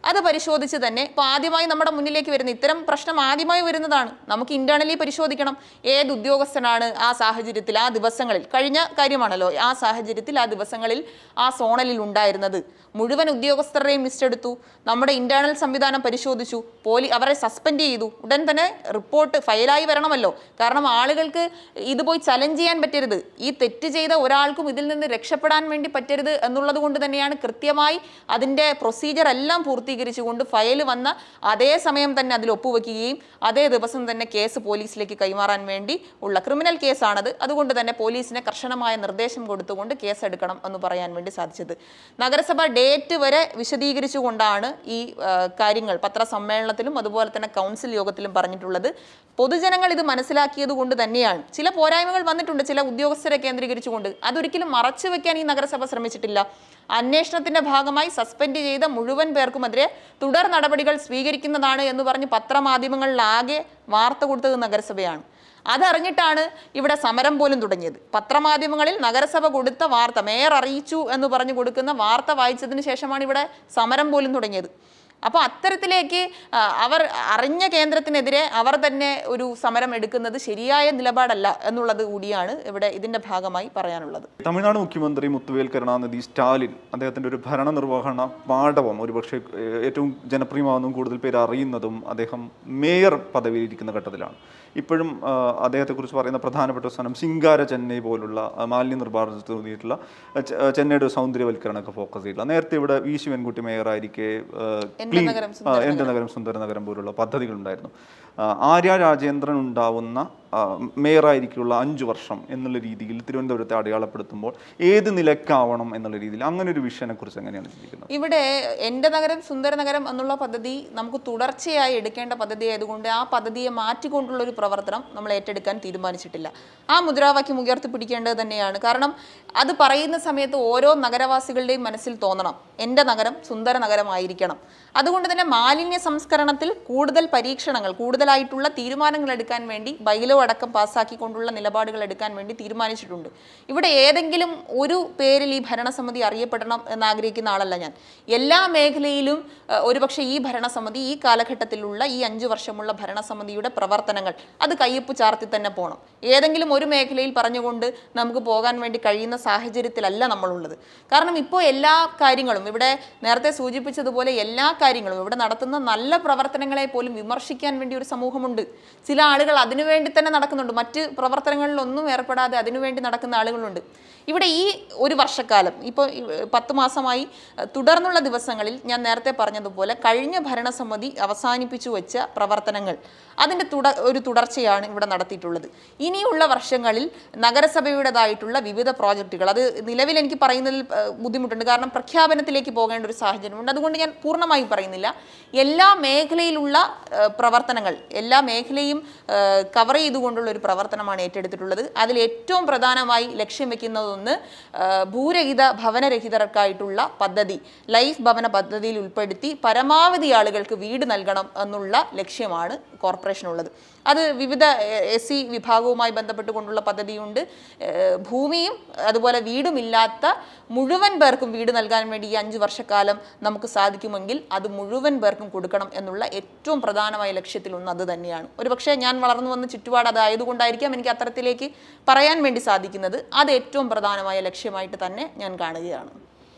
അത് പരിശോധിച്ച് തന്നെ ഇപ്പോൾ ആദ്യമായി നമ്മുടെ മുന്നിലേക്ക് വരുന്ന ഇത്തരം പ്രശ്നം ആദ്യമായി വരുന്നതാണ്. നമുക്ക് ഇന്റേണലി പരിശോധിക്കണം. ഏത് ഉദ്യോഗസ്ഥനാണ് ആ സാഹചര്യത്തിൽ ആ ദിവസങ്ങളിൽ? കഴിഞ്ഞ കാര്യമാണല്ലോ ആ സാഹചര്യത്തിൽ ആ ദിവസങ്ങളിൽ ആ സോണലിൽ ഉണ്ടായിരുന്നത്. മുഴുവൻ ഉദ്യോഗസ്ഥരുടെയും ലിസ്റ്റ് എടുത്തു. നമ്മുടെ ഇന്റേണൽ സംവിധാനം പരിശോധിച്ചു. പോലി അവരെ സസ്പെൻഡ് ചെയ്തു. ഉടൻ തന്നെ റിപ്പോർട്ട് ഫയലായി വരണമല്ലോ. കാരണം ആളുകൾക്ക് ഇത് പോയി ചലഞ്ച് ചെയ്യാൻ പറ്റരുത്. ഈ തെറ്റ് ചെയ്ത ഒരാൾക്കും ഇതിൽ നിന്ന് രക്ഷപ്പെടാൻ വേണ്ടി പറ്റരുത് എന്നുള്ളത് കൊണ്ട് തന്നെയാണ് കൃത്യമായി അതിന്റെ പ്രൊസീജിയർ എല്ലാം പൂർത്തീകരിച്ചുകൊണ്ട് ഫയൽ വന്ന അതേ സമയം തന്നെ അതിൽ ഒപ്പുവെക്കുകയും അതേ ദിവസം തന്നെ കേസ് പോലീസിലേക്ക് കൈമാറാൻ വേണ്ടി ഉള്ള ക്രിമിനൽ കേസാണത് അതുകൊണ്ട് തന്നെ പോലീസിന് കർശനമായ നിർദ്ദേശം കൊടുത്തുകൊണ്ട് കേസ് എടുക്കണം എന്ന് പറയാൻ വേണ്ടി സാധിച്ചത്. നഗരസഭ ഡേറ്റ് വരെ വിശദീകരിച്ചുകൊണ്ടാണ് ഈ കാര്യങ്ങൾ പത്രസമ്മേളനത്തിലും അതുപോലെ തന്നെ കൗൺസിൽ യോഗത്തിലും പറഞ്ഞിട്ടുള്ളത്. പൊതുജനങ്ങൾ ഇത് മനസ്സിലാക്കിയത് കൊണ്ട് തന്നെയാണ്. ചില പോരായ്മകൾ വന്നിട്ടുണ്ട് ചില ഉദ്യോഗസ്ഥരെ കേന്ദ്രീകരിച്ചുകൊണ്ട്. അതൊരിക്കലും മറച്ചു വെക്കാൻ ഈ നഗരസഭ ശ്രമിച്ചിട്ടില്ല. അന്വേഷണത്തിന്റെ ഭാഗമായി സസ്പെൻഡ് ചെയ്ത മുഴുവൻ പേർക്കുമെതിരെ തുടർ നടപടികൾ സ്വീകരിക്കുന്നതാണ് എന്ന് പറഞ്ഞ് പത്രമാധ്യമങ്ങളിലാകെ വാർത്ത കൊടുത്തത് നഗരസഭയാണ്. അതറിഞ്ഞിട്ടാണ് ഇവിടെ സമരം പോലും തുടങ്ങിയത്. പത്രമാധ്യമങ്ങളിൽ നഗരസഭ കൊടുത്ത വാർത്ത മേയർ അറിയിച്ചു എന്ന് പറഞ്ഞു കൊടുക്കുന്ന വാർത്ത വായിച്ചതിന് ശേഷമാണ് ഇവിടെ സമരം പോലും തുടങ്ങിയത്. അപ്പോൾ അത്തരത്തിലേക്ക് അവർ അറിഞ്ഞ കേന്ദ്രത്തിനെതിരെ അവർ തന്നെ ഒരു സമരം എടുക്കുന്നത് ശരിയായ നിലപാടല്ല എന്നുള്ളത് കൂടിയാണ് ഇവിടെ ഇതിന്റെ ഭാഗമായി പറയാനുള്ളത്. തമിഴ്നാട് മുഖ്യമന്ത്രി മുത്തുവേൽ കരുണാനിധി സ്റ്റാലിൻ അദ്ദേഹത്തിന്റെ ഒരു ഭരണനിർവഹണ പാഠവം ഒരുപക്ഷെ ഏറ്റവും ജനപ്രിയമാകുന്നതും കൂടുതൽ പേര് അറിയുന്നതും അദ്ദേഹം മേയർ പദവിയിലിരിക്കുന്ന ഘട്ടത്തിലാണ്. ഇപ്പോഴും അദ്ദേഹത്തെക്കുറിച്ച് പറയുന്ന പ്രധാനപ്പെട്ട സ്ഥാനം സിംഗാര ചെന്നൈ പോലുള്ള മാലിന്യ ചെ- ആ, ചെന്നൈയുടെ സൗന്ദര്യവൽക്കരണമൊക്കെ ഫോക്കസ് ചെയ്തിട്ടുള്ള നേരത്തെ ഇവിടെ വി ശിവൻകുട്ടി മേയറായിരിക്കെ ക്ലീൻ എന്റെ നഗരം സുന്ദര നഗരം പോലുള്ള പദ്ധതികളുണ്ടായിരുന്നു. ആര്യ രാജേന്ദ്രൻ ഉണ്ടാവുന്ന മേയറായിരിക്കുള്ള അഞ്ച് വർഷം എന്നുള്ള രീതിയിൽ തിരുവനന്തപുരത്തെ അടയാളപ്പെടുത്തുമ്പോൾ ഏത് നിലക്കാവണം എന്നുള്ള രീതിയിൽ അങ്ങനെ ഒരു വിഷയനെ കുറിച്ച് എങ്ങനെയാണ് ചിന്തിക്കുന്നത്? ഇവിടെ എന്റെ നഗരം സുന്ദര നഗരം എന്നുള്ള പദ്ധതി നമുക്ക് തുടർച്ചയായി എടുക്കേണ്ട പദ്ധതി ആയതുകൊണ്ട് ആ പദ്ധതിയെ മാറ്റിക്കൊണ്ടുള്ള ഒരു പ്രവർത്തനം നമ്മൾ ഏറ്റെടുക്കാൻ തീരുമാനിച്ചിട്ടില്ല. ആ മുദ്രാവാക്യം ഉയർത്തിപ്പിടിക്കേണ്ടത് തന്നെയാണ്. കാരണം അത് പറയുന്ന സമയത്ത് ഓരോ നഗരവാസികളുടെയും മനസ്സിൽ തോന്നണം എന്റെ നഗരം സുന്ദര നഗരമായിരിക്കണം. അതുകൊണ്ട് തന്നെ മാലിന്യ സംസ്കരണത്തിൽ കൂടുതൽ പരീക്ഷണങ്ങൾ കൂടുതലായിട്ടുള്ള തീരുമാനങ്ങൾ എടുക്കാൻ വേണ്ടി ബൈലോ അടക്കം പാസ്സാക്കിക്കൊണ്ടുള്ള നിലപാടുകൾ എടുക്കാൻ വേണ്ടി തീരുമാനിച്ചിട്ടുണ്ട്. ഇവിടെ ഏതെങ്കിലും ഒരു പേരിൽ ഈ ഭരണസമിതി അറിയപ്പെടണം എന്നാഗ്രഹിക്കുന്ന ആളല്ല ഞാൻ. എല്ലാ മേഖലയിലും ഒരുപക്ഷെ ഈ ഭരണസമിതി ഈ കാലഘട്ടത്തിലുള്ള ഈ അഞ്ചു വർഷമുള്ള ഭരണസമിതിയുടെ പ്രവർത്തനങ്ങൾ അത് കയ്യൊപ്പ് ചാർത്തി തന്നെ പോകണം ഏതെങ്കിലും ഒരു മേഖലയിൽ പറഞ്ഞുകൊണ്ട് നമുക്ക് പോകാൻ വേണ്ടി കഴിയുന്ന സാഹചര്യത്തിലല്ല നമ്മളുള്ളത്. കാരണം ഇപ്പോൾ എല്ലാ കാര്യങ്ങളും ഇവിടെ നേരത്തെ സൂചിപ്പിച്ചതുപോലെ എല്ലാ കാര്യങ്ങളും ഇവിടെ നടത്തുന്ന നല്ല പ്രവർത്തനങ്ങളെ പോലും വിമർശിക്കാൻ വേണ്ടി ഒരു സമൂഹമുണ്ട്. ചില ആളുകൾ അതിനുവേണ്ടി തന്നെ നടക്കുന്നുണ്ട്. മറ്റ് പ്രവർത്തനങ്ങളിലൊന്നും ഏർപ്പെടാതെ അതിനുവേണ്ടി നടക്കുന്ന ആളുകളുണ്ട്. ഇവിടെ ഈ ഒരു വർഷക്കാലം ഇപ്പോൾ പത്ത് മാസമായി തുടർന്നുള്ള ദിവസങ്ങളിൽ ഞാൻ നേരത്തെ പറഞ്ഞതുപോലെ കഴിഞ്ഞ ഭരണസമിതി അവസാനിപ്പിച്ചു വെച്ച പ്രവർത്തനങ്ങൾ അതിന്റെ തുട ഒരു തുടർച്ചയാണ് ഇവിടെ നടത്തിയിട്ടുള്ളത്. ഇനിയുള്ള വർഷങ്ങളിൽ നഗരസഭയുടേതായിട്ടുള്ള വിവിധ പ്രോജക്റ്റുകൾ അത് നിലവിൽ എനിക്ക് പറയുന്നതിൽ ബുദ്ധിമുട്ടുണ്ട്. കാരണം പ്രഖ്യാപനത്തിലേക്ക് പോകേണ്ട ഒരു സാഹചര്യമുണ്ട്. അതുകൊണ്ട് ഞാൻ പൂർണമായും പറയുന്നില്ല. എല്ലാ മേഖലയിലുള്ള പ്രവർത്തനങ്ങൾ എല്ലാ മേഖലയും കവർ ചെയ്തുകൊണ്ടുള്ള ഒരു പ്രവർത്തനമാണ് ഏറ്റെടുത്തിട്ടുള്ളത്. അതിൽ ഏറ്റവും പ്രധാനമായി ലക്ഷ്യം വെക്കുന്നതൊന്ന് ഭൂരഹിത ഭവനരഹിതർക്കായിട്ടുള്ള പദ്ധതി ലൈഫ് ഭവന പദ്ധതിയിൽ ഉൾപ്പെടുത്തി പരമാവധി ആളുകൾക്ക് വീട് നൽകണം എന്നുള്ള ലക്ഷ്യമാണ് കോർപ്പറേഷനുള്ളത് അത് വിവിധ എസ് സി വിഭാഗവുമായി ബന്ധപ്പെട്ടുകൊണ്ടുള്ള പദ്ധതിയുണ്ട്. ഭൂമിയും അതുപോലെ വീടുമില്ലാത്ത മുഴുവൻ പേർക്കും വീട് നൽകാൻ വേണ്ടി ഈ അഞ്ച് വർഷക്കാലം നമുക്ക് സാധിക്കുമെങ്കിൽ അത് മുഴുവൻ പേർക്കും കൊടുക്കണം എന്നുള്ള ഏറ്റവും പ്രധാനമായ ലക്ഷ്യത്തിലൊന്ന് അത് തന്നെയാണ്. ഒരുപക്ഷെ ഞാൻ വളർന്നു വന്ന ചുറ്റുപാട് അതായതുകൊണ്ടായിരിക്കാം എനിക്ക് അത്തരത്തിലേക്ക് പറയാൻ വേണ്ടി സാധിക്കുന്നത്. അത് ഏറ്റവും പ്രധാനമായ ലക്ഷ്യമായിട്ട് തന്നെ ഞാൻ കാണുകയാണ്.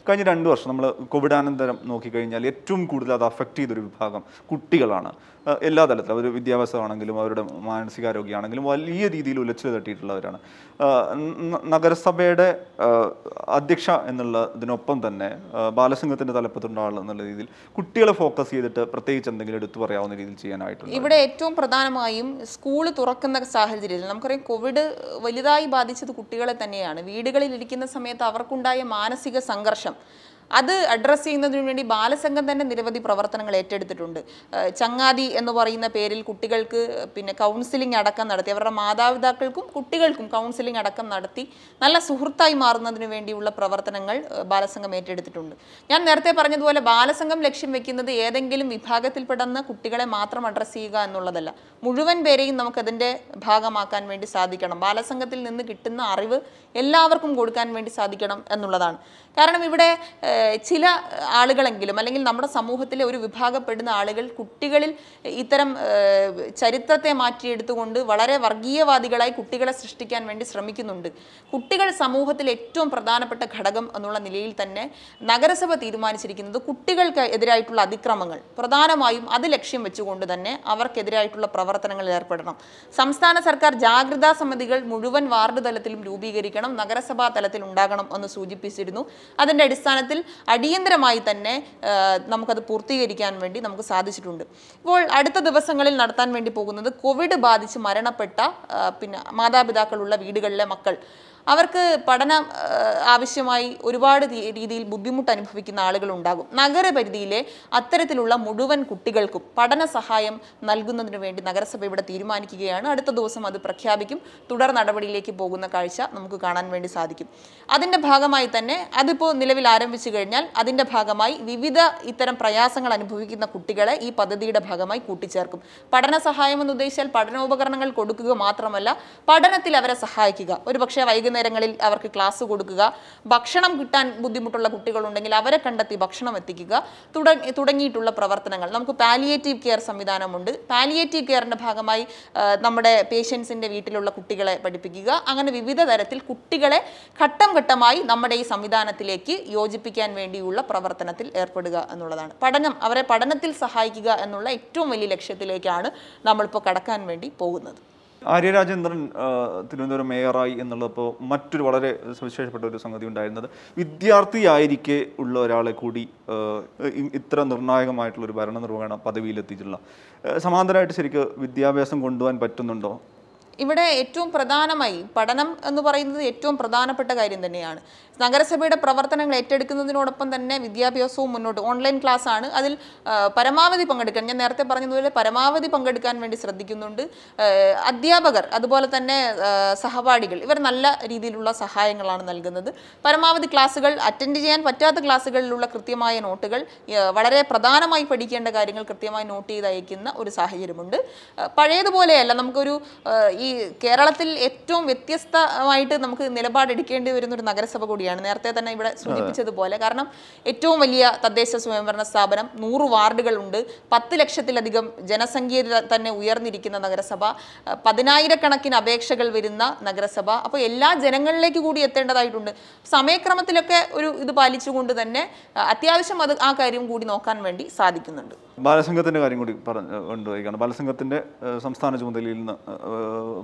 കഴിഞ്ഞ രണ്ട് വർഷം നമ്മൾ കോവിഡാനന്തരം നോക്കിക്കഴിഞ്ഞാൽ ഏറ്റവും കൂടുതൽ അത് അഫക്റ്റ് ചെയ്തൊരു വിഭാഗം കുട്ടികളാണ്. എല്ലാ തലത്തിലും. അവർ വിദ്യാഭ്യാസമാണെങ്കിലും അവരുടെ മാനസികാരോഗ്യമാണെങ്കിലും വലിയ രീതിയിൽ ഉലച്ചു തട്ടിയിട്ടുള്ളവരാണ്. നഗരസഭയുടെ അധ്യക്ഷ എന്നുള്ളതിനൊപ്പം തന്നെ ബാലസംഘത്തിന്റെ തലപ്പത്തുള്ള എന്നുള്ള രീതിയിൽ കുട്ടികളെ ഫോക്കസ് ചെയ്തിട്ട് പ്രത്യേകിച്ച് എന്തെങ്കിലും എടുത്തു പറയാവുന്ന രീതിയിൽ ചെയ്യാനായിട്ടുണ്ട് ഇവിടെ ഏറ്റവും പ്രധാനമായും സ്കൂൾ തുറക്കുന്ന സാഹചര്യത്തിൽ നമുക്കറിയാം കോവിഡ് വലുതായി ബാധിച്ചത് കുട്ടികളെ തന്നെയാണ്. വീടുകളിൽ ഇരിക്കുന്ന സമയത്ത് അവർക്കുണ്ടായ മാനസിക സംഘർഷം അത് അഡ്രസ്സ് ചെയ്യുന്നതിനു വേണ്ടി ബാലസംഘം തന്നെ നിരവധി പ്രവർത്തനങ്ങൾ ഏറ്റെടുത്തിട്ടുണ്ട്. ചങ്ങാതി എന്ന് പറയുന്ന പേരിൽ കുട്ടികൾക്ക് പിന്നെ കൗൺസിലിംഗ് അടക്കം നടത്തി അവരുടെ മാതാപിതാക്കൾക്കും കുട്ടികൾക്കും കൗൺസിലിംഗ് അടക്കം നടത്തി നല്ല സുഹൃത്തായി മാറുന്നതിന് വേണ്ടിയുള്ള പ്രവർത്തനങ്ങൾ ബാലസംഘം ഏറ്റെടുത്തിട്ടുണ്ട്. ഞാൻ നേരത്തെ പറഞ്ഞതുപോലെ ബാലസംഘം ലക്ഷ്യം വെക്കുന്നത് ഏതെങ്കിലും വിഭാഗത്തിൽപ്പെടുന്ന കുട്ടികളെ മാത്രം അഡ്രസ്സ് ചെയ്യുക എന്നുള്ളതല്ല. മുഴുവൻ പേരെയും നമുക്കതിന്റെ ഭാഗമാക്കാൻ വേണ്ടി സാധിക്കണം. ബാലസംഘത്തിൽ നിന്ന് കിട്ടുന്ന അറിവ് എല്ലാവർക്കും കൊടുക്കാൻ വേണ്ടി സാധിക്കണം എന്നുള്ളതാണ്. കാരണം ഇവിടെ ചില ആളുകളെങ്കിലും അല്ലെങ്കിൽ നമ്മുടെ സമൂഹത്തിലെ ഒരു വിഭാഗപ്പെടുന്ന ആളുകൾ കുട്ടികളിൽ ഇത്തരം ചരിത്രത്തെ മാറ്റിയെടുത്തുകൊണ്ട് വളരെ വർഗീയവാദികളായി കുട്ടികളെ സൃഷ്ടിക്കാൻ വേണ്ടി ശ്രമിക്കുന്നുണ്ട്. കുട്ടികൾ സമൂഹത്തിൽ ഏറ്റവും പ്രധാനപ്പെട്ട ഘടകം എന്നുള്ള നിലയിൽ തന്നെ നഗരസഭ തീരുമാനിച്ചിരിക്കുന്നത് കുട്ടികൾക്ക് എതിരായിട്ടുള്ള അതിക്രമങ്ങൾ. പ്രധാനമായും അത് ലക്ഷ്യം വെച്ചുകൊണ്ട് തന്നെ അവർക്കെതിരായിട്ടുള്ള പ്രവർത്തനങ്ങളിൽ ഏർപ്പെടണം. സംസ്ഥാന സർക്കാർ ജാഗ്രതാ സമിതികൾ മുഴുവൻ വാർഡ് തലത്തിലും രൂപീകരിക്കണം നഗരസഭാ തലത്തിൽ ഉണ്ടാകണം എന്ന് സൂചിപ്പിച്ചിരുന്നു. അതിന്റെ അടിസ്ഥാനത്തിൽ അടിയന്തരമായി തന്നെ നമുക്കത് പൂർത്തീകരിക്കാൻ വേണ്ടി നമുക്ക് സാധിച്ചിട്ടുണ്ട്. ഇപ്പോൾ അടുത്ത ദിവസങ്ങളിൽ നടത്താൻ വേണ്ടി പോകുന്നത് കോവിഡ് ബാധിച്ച് മരണപ്പെട്ട പിന്നെ മാതാപിതാക്കളുള്ള വീടുകളിലെ മക്കൾ. അവർക്ക് പഠനം ആവശ്യമായി ഒരുപാട് രീതിയിൽ ബുദ്ധിമുട്ട് അനുഭവിക്കുന്ന ആളുകൾ ഉണ്ടാകും നഗരപരിധിയിലെ അത്തരത്തിലുള്ള മുഴുവൻ കുട്ടികൾക്കും പഠന സഹായം നൽകുന്നതിന് വേണ്ടി നഗരസഭ ഇവിടെ തീരുമാനിക്കുകയാണ്. അടുത്ത ദിവസം അത് പ്രഖ്യാപിക്കും. തുടർ നടപടിയിലേക്ക് പോകുന്ന കാഴ്ച നമുക്ക് കാണാൻ വേണ്ടി സാധിക്കും. അതിന്റെ ഭാഗമായി തന്നെ അതിപ്പോൾ നിലവിൽ ആരംഭിച്ചു കഴിഞ്ഞാൽ അതിന്റെ ഭാഗമായി വിവിധ ഇത്തരം പ്രയാസങ്ങൾ അനുഭവിക്കുന്ന കുട്ടികളെ ഈ പദ്ധതിയുടെ ഭാഗമായി കൂട്ടിച്ചേർക്കും. പഠന സഹായം എന്ന് ഉദ്ദേശിച്ചാൽ പഠനോപകരണങ്ങൾ കൊടുക്കുക മാത്രമല്ല പഠനത്തിൽ അവരെ സഹായിക്കുക. ഒരു പക്ഷേ വൈകുന്നേരങ്ങളിൽ അവർക്ക് ക്ലാസ് കൊടുക്കുക. ഭക്ഷണം കിട്ടാൻ ബുദ്ധിമുട്ടുള്ള കുട്ടികളുണ്ടെങ്കിൽ അവരെ കണ്ടെത്തി ഭക്ഷണം എത്തിക്കുക. തുടങ്ങി തുടങ്ങിയിട്ടുള്ള പ്രവർത്തനങ്ങൾ. നമുക്ക് പാലിയേറ്റീവ് കെയർ സംവിധാനമുണ്ട്. പാലിയേറ്റീവ് കെയറിന്റെ ഭാഗമായി നമ്മുടെ പേഷ്യൻസിന്റെ വീട്ടിലുള്ള കുട്ടികളെ പഠിപ്പിക്കുക. അങ്ങനെ വിവിധ തരത്തിൽ കുട്ടികളെ ഘട്ടം ഘട്ടമായി നമ്മുടെ ഈ സംവിധാനത്തിലേക്ക് യോജിപ്പിക്കാൻ വേണ്ടിയുള്ള പ്രവർത്തനത്തിൽ ഏർപ്പെടുക എന്നുള്ളതാണ്. പഠനം അവരെ പഠനത്തിൽ സഹായിക്കുക എന്നുള്ള ഏറ്റവും വലിയ ലക്ഷ്യത്തിലേക്കാണ് നമ്മളിപ്പോൾ കടക്കാൻ വേണ്ടി പോകുന്നത്. ആര്യ രാജേന്ദ്രൻ തിരുവനന്തപുരം മേയറായി എന്നുള്ളപ്പോൾ മറ്റൊരു വളരെ സവിശേഷപ്പെട്ട ഒരു സംഗതി ഉണ്ടായിരുന്നത്. വിദ്യാർത്ഥിയായിരിക്കെ ഉള്ള ഒരാളെ കൂടി ഇത്ര നിർണായകമായിട്ടുള്ള ഒരു ഭരണനിർവഹണ പദവിയിലെത്തിയിട്ടുള്ള സമാന്തരമായിട്ട് ശരിക്കും വിദ്യാഭ്യാസം കൊണ്ടുപോകാൻ പറ്റുന്നുണ്ടോ? ഇവിടെ ഏറ്റവും പ്രധാനമായി പഠനം എന്ന് പറയുന്നത് ഏറ്റവും പ്രധാനപ്പെട്ട കാര്യം തന്നെയാണ്. നഗരസഭയുടെ പ്രവർത്തനങ്ങൾ ഏറ്റെടുക്കുന്നതിനോടൊപ്പം തന്നെ വിദ്യാഭ്യാസവും മുന്നോട്ട് ഓൺലൈൻ ക്ലാസ് ആണ് അതിൽ പരമാവധി പങ്കെടുക്കാൻ ഞാൻ നേരത്തെ പറഞ്ഞതുപോലെ പരമാവധി പങ്കെടുക്കാൻ വേണ്ടി ശ്രദ്ധിക്കുന്നുണ്ട്. അധ്യാപകർ അതുപോലെ തന്നെ സഹപാഠികൾ ഇവർ നല്ല രീതിയിലുള്ള സഹായങ്ങളാണ് നൽകുന്നത്. പരമാവധി ക്ലാസ്സുകൾ അറ്റൻഡ് ചെയ്യാൻ പറ്റാത്ത ക്ലാസ്സുകളിലുള്ള കൃത്യമായ നോട്ടുകൾ വളരെ പ്രധാനമായി പഠിക്കേണ്ട കാര്യങ്ങൾ കൃത്യമായി നോട്ട് ചെയ്ത് അയക്കുന്ന ഒരു സാഹചര്യമുണ്ട്. പഴയതുപോലെയല്ല നമുക്കൊരു ഈ കേരളത്തിൽ ഏറ്റവും വ്യത്യസ്തമായിട്ട് നമുക്ക് നിലപാടെടുക്കേണ്ടി വരുന്ന ഒരു നഗരസഭ കൂടിയാണ്. നേരത്തെ തന്നെ ഇവിടെ സൂചിപ്പിച്ചതുപോലെ കാരണം ഏറ്റവും വലിയ തദ്ദേശ സ്വയംഭരണ സ്ഥാപനം നൂറ് വാർഡുകളുണ്ട്. പത്ത് ലക്ഷത്തിലധികം ജനസംഖ്യ തന്നെ ഉയർന്നിരിക്കുന്ന നഗരസഭ. പതിനായിരക്കണക്കിന് അപേക്ഷകൾ വരുന്ന നഗരസഭ. അപ്പോൾ എല്ലാ ജനങ്ങളിലേക്ക് കൂടി എത്തേണ്ടതായിട്ടുണ്ട്. സമയക്രമത്തിലൊക്കെ ഒരു ഇത് പാലിച്ചുകൊണ്ട് തന്നെ അത്യാവശ്യം അത് ആ കാര്യം കൂടി നോക്കാൻ വേണ്ടി സാധിക്കുന്നുണ്ട്. ബാലസംഘത്തിന്റെ കാര്യം കൂടി പറഞ്ഞു കൊണ്ടുപോയിക്കാണ്. ബാലസംഘത്തിന്റെ സംസ്ഥാന ചുമതലയിൽ നിന്ന്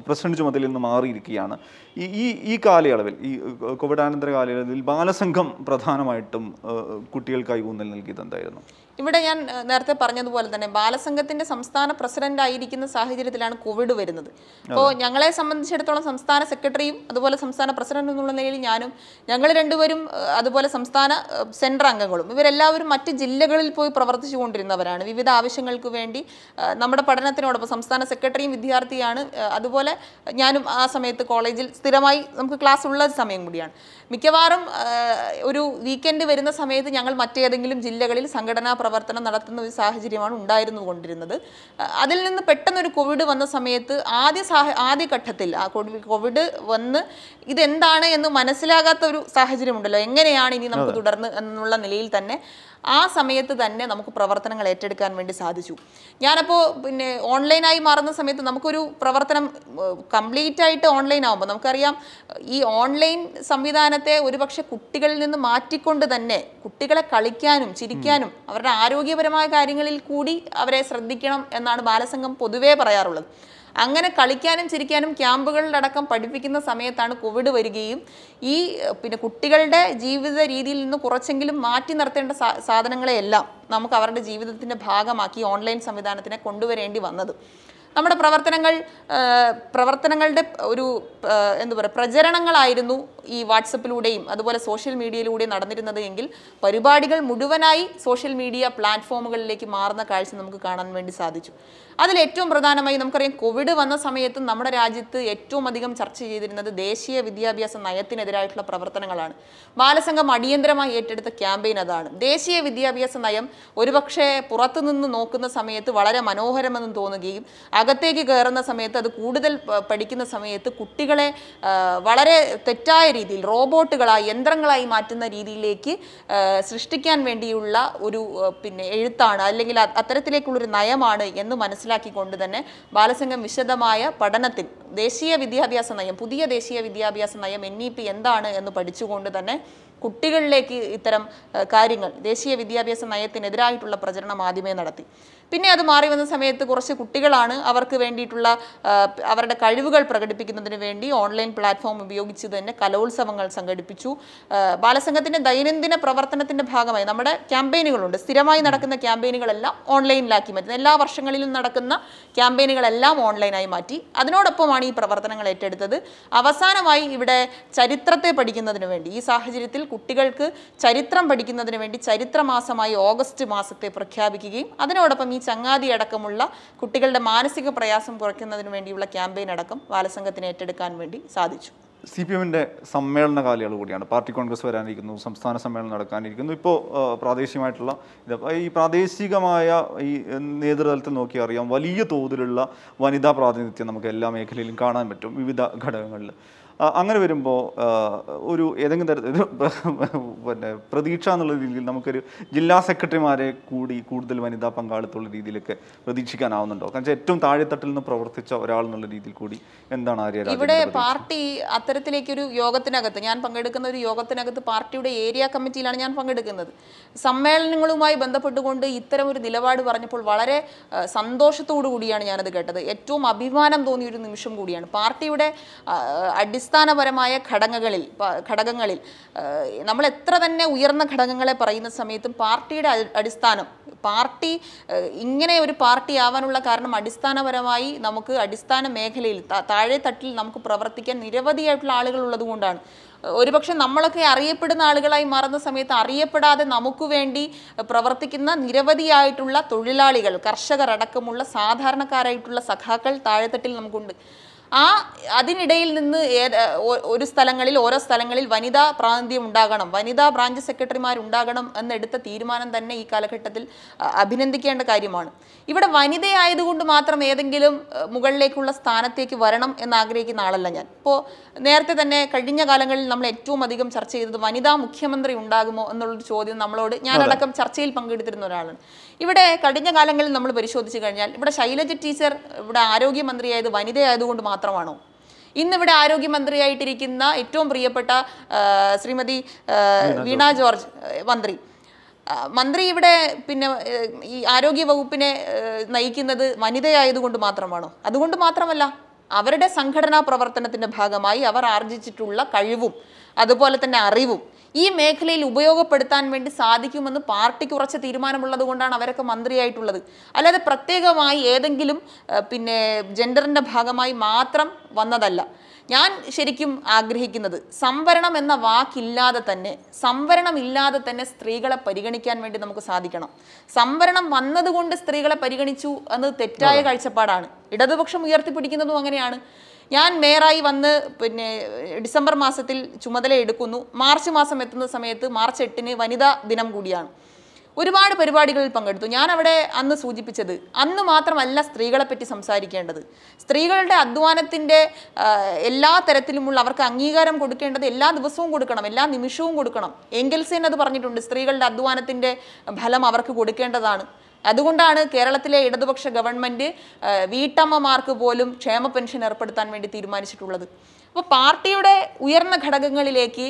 പ്രസിഡന്റ് ചുമതലയിൽ നിന്ന് മാറിയിരിക്കുകയാണ്. ഈ ഈ കാലയളവിൽ ഈ ഏഹ്, കാലയളവിൽ ബാലസംഘം പ്രധാനമായിട്ടും കുട്ടികൾക്കായി ഊന്നൽ നൽകിയത് എന്തായിരുന്നു? ഇവിടെ ഞാൻ നേരത്തെ പറഞ്ഞതുപോലെ തന്നെ ബാലസംഘത്തിന്റെ സംസ്ഥാന പ്രസിഡന്റ് ആയിരിക്കുന്ന സാഹചര്യത്തിലാണ് കോവിഡ് വരുന്നത്. അപ്പോൾ ഞങ്ങളെ സംബന്ധിച്ചിടത്തോളം സംസ്ഥാന സെക്രട്ടറിയും അതുപോലെ സംസ്ഥാന പ്രസിഡന്റ് എന്നുള്ള നിലയിൽ ഞാനും ഞങ്ങൾ രണ്ടുപേരും അതുപോലെ സംസ്ഥാന സെൻട്രൽ അംഗങ്ങളും ഇവരെല്ലാവരും മറ്റ് ജില്ലകളിൽ പോയി പ്രവർത്തിച്ചു കൊണ്ടിരുന്നവരാണ് വിവിധ ആവശ്യങ്ങൾക്ക് വേണ്ടി നമ്മുടെ പഠനത്തിനോടൊപ്പം സംസ്ഥാന സെക്രട്ടറിയും വിദ്യാർത്ഥിയാണ് അതുപോലെ ഞാനും ആ സമയത്ത് കോളേജിൽ സ്ഥിരമായി നമുക്ക് ക്ലാസ് ഉള്ള സമയം കൂടിയാണ്. മിക്കവാറും ഒരു വീക്കെൻഡ് വരുന്ന സമയത്ത് ഞങ്ങൾ മറ്റേതെങ്കിലും ജില്ലകളിൽ സംഘടനാ പ്രവർത്തനം നടത്തുന്ന ഒരു സാഹചര്യമാണ് ഉണ്ടായിരുന്നു കൊണ്ടിരുന്നത് അതിൽ നിന്ന് പെട്ടെന്നൊരു കോവിഡ് വന്ന സമയത്ത് ആദ്യ സാഹ ആദ്യഘട്ടത്തിൽ ആ കോവിഡ് വന്ന് ഇതെന്താണ് എന്ന് മനസ്സിലാകാത്ത ഒരു സാഹചര്യമുണ്ടല്ലോ. എങ്ങനെയാണ് ഇനി നമുക്ക് തുടർന്ന് എന്നുള്ള നിലയിൽ തന്നെ ആ സമയത്ത് തന്നെ നമുക്ക് പ്രവർത്തനങ്ങൾ ഏറ്റെടുക്കാൻ വേണ്ടി സാധിച്ചു. ഞാനപ്പോൾ പിന്നെ ഓൺലൈനായി മാറുന്ന സമയത്ത് നമുക്കൊരു പ്രവർത്തനം കംപ്ലീറ്റ് ആയിട്ട് ഓൺലൈൻ ആകുമ്പോൾ നമുക്കറിയാം ഈ ഓൺലൈൻ സംവിധാനത്തെ ഒരുപക്ഷെ കുട്ടികളിൽ നിന്ന് മാറ്റിക്കൊണ്ട് തന്നെ കുട്ടികളെ കളിക്കാനും ചിരിക്കാനും അവരുടെ ആരോഗ്യപരമായ കാര്യങ്ങളിൽ കൂടി അവരെ ശ്രദ്ധിക്കണം എന്നാണ് ബാലസംഘം പൊതുവേ പറയാറുള്ളത്. അങ്ങനെ കളിക്കാനും ചിരിക്കാനും ക്യാമ്പുകളിലടക്കം പഠിപ്പിക്കുന്ന സമയത്താണ് കോവിഡ് വരികയും ഈ പിന്നെ കുട്ടികളുടെ ജീവിത രീതിയിൽ നിന്ന് കുറച്ചെങ്കിലും മാറ്റി നിർത്തേണ്ട സാധനങ്ങളെയെല്ലാം നമുക്ക് അവരുടെ ജീവിതത്തിന്റെ ഭാഗമാക്കി ഓൺലൈൻ സംവിധാനത്തിനെ കൊണ്ടുവരേണ്ടി വന്നത്. നമ്മുടെ പ്രവർത്തനങ്ങൾ പ്രവർത്തനങ്ങളുടെ ഒരു എന്താ പറയുക പ്രചരണങ്ങളായിരുന്നു ഈ വാട്സപ്പിലൂടെയും അതുപോലെ സോഷ്യൽ മീഡിയയിലൂടെയും നടന്നിരുന്നത് എങ്കിൽ പരിപാടികൾ മുഴുവനായി സോഷ്യൽ മീഡിയ പ്ലാറ്റ്ഫോമുകളിലേക്ക് മാറുന്ന കാഴ്ച നമുക്ക് കാണാൻ വേണ്ടി സാധിച്ചു. അതിൽ ഏറ്റവും പ്രധാനമായി നമുക്കറിയാം കോവിഡ് വന്ന സമയത്ത് നമ്മുടെ രാജ്യത്ത് ഏറ്റവും അധികം ചർച്ച ചെയ്തിരുന്നത് ദേശീയ വിദ്യാഭ്യാസ നയത്തിനെതിരായിട്ടുള്ള പ്രവർത്തനങ്ങളാണ്. ബാലസംഘം അടിയന്തരമായി ഏറ്റെടുത്ത ക്യാമ്പയിൻ അതാണ്. ദേശീയ വിദ്യാഭ്യാസ നയം ഒരുപക്ഷെ പുറത്തുനിന്ന് നോക്കുന്ന സമയത്ത് വളരെ മനോഹരമെന്ന് തോന്നുകയും അകത്തേക്ക് കയറുന്ന സമയത്ത് അത് കൂടുതൽ പഠിക്കുന്ന സമയത്ത് കുട്ടികളെ വളരെ തെറ്റായ രീതിയിൽ റോബോട്ടുകളായി യന്ത്രങ്ങളായി മാറ്റുന്ന രീതിയിലേക്ക് സൃഷ്ടിക്കാൻ വേണ്ടിയുള്ള ഒരു പിന്നെ എഴുത്താണ് അല്ലെങ്കിൽ അത്തരത്തിലേക്കുള്ളൊരു നയമാണ് എന്ന് മനസ്സിലാക്കിക്കൊണ്ട് തന്നെ ബാലസംഘം വിശദമായ പഠനത്തിൽ ദേശീയ വിദ്യാഭ്യാസ നയം പുതിയ ദേശീയ വിദ്യാഭ്യാസ നയം എൻ ഇ പി എന്താണ് എന്ന് പഠിച്ചുകൊണ്ട് തന്നെ കുട്ടികളിലേക്ക് ഇത്തരം കാര്യങ്ങൾ ദേശീയ വിദ്യാഭ്യാസ നയത്തിനെതിരായിട്ടുള്ള പ്രചരണം ആദ്യമേ നടത്തി. പിന്നെ അത് മാറി വന്ന സമയത്ത് കുറച്ച് കുട്ടികളാണ് അവർക്ക് വേണ്ടിയിട്ടുള്ള അവരുടെ കഴിവുകൾ പ്രകടിപ്പിക്കുന്നതിന് വേണ്ടി ഓൺലൈൻ പ്ലാറ്റ്ഫോം ഉപയോഗിച്ച് തന്നെ കലോത്സവങ്ങൾ സംഘടിപ്പിച്ചു. ബാലസംഘത്തിന്റെ ദൈനംദിന പ്രവർത്തനത്തിന്റെ ഭാഗമായി നമ്മുടെ ക്യാമ്പയിനുകളുണ്ട്. സ്ഥിരമായി നടക്കുന്ന ക്യാമ്പയിനുകളെല്ലാം ഓൺലൈനിലാക്കി മാറ്റി. എല്ലാ വർഷങ്ങളിലും നടക്കുന്ന ക്യാമ്പയിനുകളെല്ലാം ഓൺലൈനായി മാറ്റി. അതിനോടൊപ്പമാണ് ഈ പ്രവർത്തനങ്ങൾ ഏറ്റെടുത്തത്. അവസാനമായി ഇവിടെ ചരിത്രത്തെ പഠിക്കുന്നതിന് വേണ്ടി ഈ സാഹചര്യത്തിൽ കുട്ടികൾക്ക് ചരിത്രം പഠിക്കുന്നതിന് വേണ്ടി ചരിത്രമാസമായി ഓഗസ്റ്റ് മാസത്തെ പ്രഖ്യാപിക്കുകയും അതിനോടൊപ്പം ഈ ചങ്ങാതി അടക്കമുള്ള കുട്ടികളുടെ മാനസിക പ്രയാസം കുറയ്ക്കുന്നതിന് വേണ്ടിയുള്ള ക്യാമ്പയിൻ അടക്കം ബാലസംഘത്തിന് ഏറ്റെടുക്കാൻ വേണ്ടി സാധിച്ചു. സി പി എമ്മിന്റെ സമ്മേളന കാലയളവ് കൂടിയാണ്. പാർട്ടി കോൺഗ്രസ് വരാനിരിക്കുന്നു സംസ്ഥാന സമ്മേളനം നടക്കാനിരിക്കുന്നു. ഇപ്പോൾ പ്രാദേശികമായിട്ടുള്ള ഇത് ഈ പ്രാദേശികമായ ഈ നേതൃതലത്തിൽ നോക്കി അറിയാം വലിയ തോതിലുള്ള വനിതാ പ്രാതിനിധ്യം നമുക്ക് എല്ലാ മേഖലയിലും കാണാൻ പറ്റും. വിവിധ ഘടകങ്ങളിൽ. അങ്ങനെ വരുമ്പോൾ ഒരു ഏതെങ്കിലും തരത്തിൽ പിന്നെ പ്രതീക്ഷ എന്നുള്ള രീതിയിൽ നമുക്കൊരു ജില്ലാ സെക്രട്ടറിമാരെ കൂടി കൂടുതൽ വനിതാ പങ്കാളിത്തമുള്ള രീതിയിലൊക്കെ പ്രതീക്ഷിക്കാനാവുന്നുണ്ടോ? കാരണം ഏറ്റവും താഴെത്തട്ടിൽ നിന്ന് പ്രവർത്തിച്ച ഒരാൾ എന്നുള്ള രീതിയിൽ കൂടി എന്താണ് ആര്യ ഇവിടെ പാർട്ടി അത്തരത്തിലേക്ക് പാർട്ടി അത്തരത്തിലേക്കൊരു യോഗത്തിനകത്ത് ഞാൻ പങ്കെടുക്കുന്ന ഒരു യോഗത്തിനകത്ത് പാർട്ടിയുടെ ഏരിയ കമ്മിറ്റിയിലാണ് ഞാൻ പങ്കെടുക്കുന്നത്. സമ്മേളനങ്ങളുമായി ബന്ധപ്പെട്ടുകൊണ്ട് ഇത്തരം ഒരു നിലപാട് പറഞ്ഞപ്പോൾ വളരെ സന്തോഷത്തോടു കൂടിയാണ് ഞാനത് കേട്ടത്. ഏറ്റവും അഭിമാനം തോന്നിയ ഒരു നിമിഷം കൂടിയാണ്. പാർട്ടിയുടെ ആ, അടിസ്ഥാനപരമായ ഘടകങ്ങളിൽ ഘടകങ്ങളിൽ നമ്മൾ എത്ര തന്നെ ഉയർന്ന ഘടകങ്ങളെ പറയുന്ന സമയത്തും പാർട്ടിയുടെ അടിസ്ഥാനം പാർട്ടി ഇങ്ങനെ ഒരു പാർട്ടി ആവാനുള്ള കാരണം അടിസ്ഥാനപരമായി നമുക്ക് അടിസ്ഥാന മേഖലയിൽ താഴെ തട്ടിൽ നമുക്ക് പ്രവർത്തിക്കാൻ നിരവധിയായിട്ടുള്ള ആളുകൾ ഉള്ളതുകൊണ്ടാണ് ഒരുപക്ഷെ നമ്മളൊക്കെ അറിയപ്പെടുന്ന ആളുകളായി മാറുന്ന സമയത്ത് അറിയപ്പെടാതെ നമുക്ക് വേണ്ടി പ്രവർത്തിക്കുന്ന നിരവധിയായിട്ടുള്ള തൊഴിലാളികൾ കർഷകർ അടക്കമുള്ള സാധാരണക്കാരായിട്ടുള്ള സഖാക്കൾ താഴെത്തട്ടിൽ നമുക്കുണ്ട്. ആ അതിനിടയിൽ നിന്ന് ഒരു സ്ഥലങ്ങളിൽ ഓരോ സ്ഥലങ്ങളിൽ വനിതാ പ്രാതിനിധ്യം ഉണ്ടാകണം. വനിതാ ബ്രാഞ്ച് സെക്രട്ടറിമാർ ഉണ്ടാകണം എന്നെടുത്ത തീരുമാനം തന്നെ ഈ കാലഘട്ടത്തിൽ അഭിനന്ദിക്കേണ്ട കാര്യമാണ്. ഇവിടെ വനിതയായതുകൊണ്ട് മാത്രം ഏതെങ്കിലും മുകളിലേക്കുള്ള സ്ഥാനത്തേക്ക് വരണം എന്നാഗ്രഹിക്കുന്ന ആളല്ല ഞാൻ. ഇപ്പോൾ നേരത്തെ തന്നെ കഴിഞ്ഞ കാലങ്ങളിൽ നമ്മൾ ഏറ്റവും അധികം ചർച്ച ചെയ്തത് വനിതാ മുഖ്യമന്ത്രി ഉണ്ടാകുമോ എന്നുള്ളൊരു ചോദ്യം നമ്മളോട് ഞാനടക്കം ചർച്ചയിൽ പങ്കെടുത്തിരുന്ന ഒരാളാണ്. ഇവിടെ കഴിഞ്ഞ കാലങ്ങളിൽ നമ്മൾ പരിശോധിച്ചു കഴിഞ്ഞാൽ ഇവിടെ ശൈലജ ടീച്ചർ ഇവിടെ ആരോഗ്യമന്ത്രിയായത് വനിതയായതുകൊണ്ട് മാത്രമാണോ? ഇന്നിവിടെ ആരോഗ്യമന്ത്രിയായിട്ടിരിക്കുന്ന ഏറ്റവും പ്രിയപ്പെട്ട ശ്രീമതി വീണ ജോർജ്. മന്ത്രി. മന്ത്രി ഇവിടെ പിന്നെ ഈ ആരോഗ്യ വകുപ്പിനെ നയിക്കുന്നത് വനിതയായതുകൊണ്ട് മാത്രമാണോ? അതുകൊണ്ട് മാത്രമല്ല അവരുടെ സംഘടനാ പ്രവർത്തനത്തിന്റെ ഭാഗമായി അവർ ആർജിച്ചിട്ടുള്ള കഴിവും അതുപോലെ തന്നെ അറിവും ഈ മേഖലയിൽ ഉപയോഗപ്പെടുത്താൻ വേണ്ടി സാധിക്കുമെന്ന് പാർട്ടിക്ക് ഉറച്ച തീരുമാനമുള്ളത് കൊണ്ടാണ് അവരൊക്കെ മന്ത്രിയായിട്ടുള്ളത്. അല്ലാതെ പ്രത്യേകമായി ഏതെങ്കിലും പിന്നെ ജെൻഡറിന്റെ ഭാഗമായി മാത്രം വന്നതല്ല. ഞാൻ ശരിക്കും ആഗ്രഹിക്കുന്നത് സംവരണം എന്ന വാക്കില്ലാതെ തന്നെ സംവരണം ഇല്ലാതെ തന്നെ സ്ത്രീകളെ പരിഗണിക്കാൻ വേണ്ടി നമുക്ക് സാധിക്കണം. സംവരണം വന്നതുകൊണ്ട് സ്ത്രീകളെ പരിഗണിച്ചു എന്നത് തെറ്റായ കാഴ്ചപ്പാടാണ്. ഇടതുപക്ഷം ഉയർത്തിപ്പിടിക്കുന്നതും അങ്ങനെയാണ്. ഞാൻ മേയറായി വന്ന് പിന്നെ ഡിസംബർ മാസത്തിൽ ചുമതല എടുക്കുന്നു. മാർച്ച് മാസം എത്തുന്ന സമയത്ത് മാർച്ച് എട്ടിന് വനിതാ ദിനം കൂടിയാണ്. ഒരുപാട് പരിപാടികളിൽ പങ്കെടുത്തു. ഞാൻ അവിടെ അന്ന് സൂചിപ്പിച്ചത് അന്ന് മാത്രമല്ല സ്ത്രീകളെ പറ്റി സംസാരിക്കേണ്ടത്. സ്ത്രീകളുടെ അധ്വാനത്തിന്റെ എല്ലാ തരത്തിലുമുള്ള അവർക്ക് അംഗീകാരം കൊടുക്കേണ്ടത് എല്ലാ ദിവസവും കൊടുക്കണം എല്ലാ നിമിഷവും കൊടുക്കണം. എങ്കിൽസേൻ അത് പറഞ്ഞിട്ടുണ്ട് സ്ത്രീകളുടെ അധ്വാനത്തിന്റെ ഫലം അവർക്ക് കൊടുക്കേണ്ടതാണ്. അതുകൊണ്ടാണ് കേരളത്തിലെ ഇടതുപക്ഷ ഗവൺമെന്റ് വീട്ടമ്മമാർക്ക് പോലും ക്ഷേമ പെൻഷൻ ഏർപ്പെടുത്താൻ വേണ്ടി തീരുമാനിച്ചിട്ടുള്ളത്. അപ്പോൾ പാർട്ടിയുടെ ഉയർന്ന ഘടകങ്ങളിലേക്ക്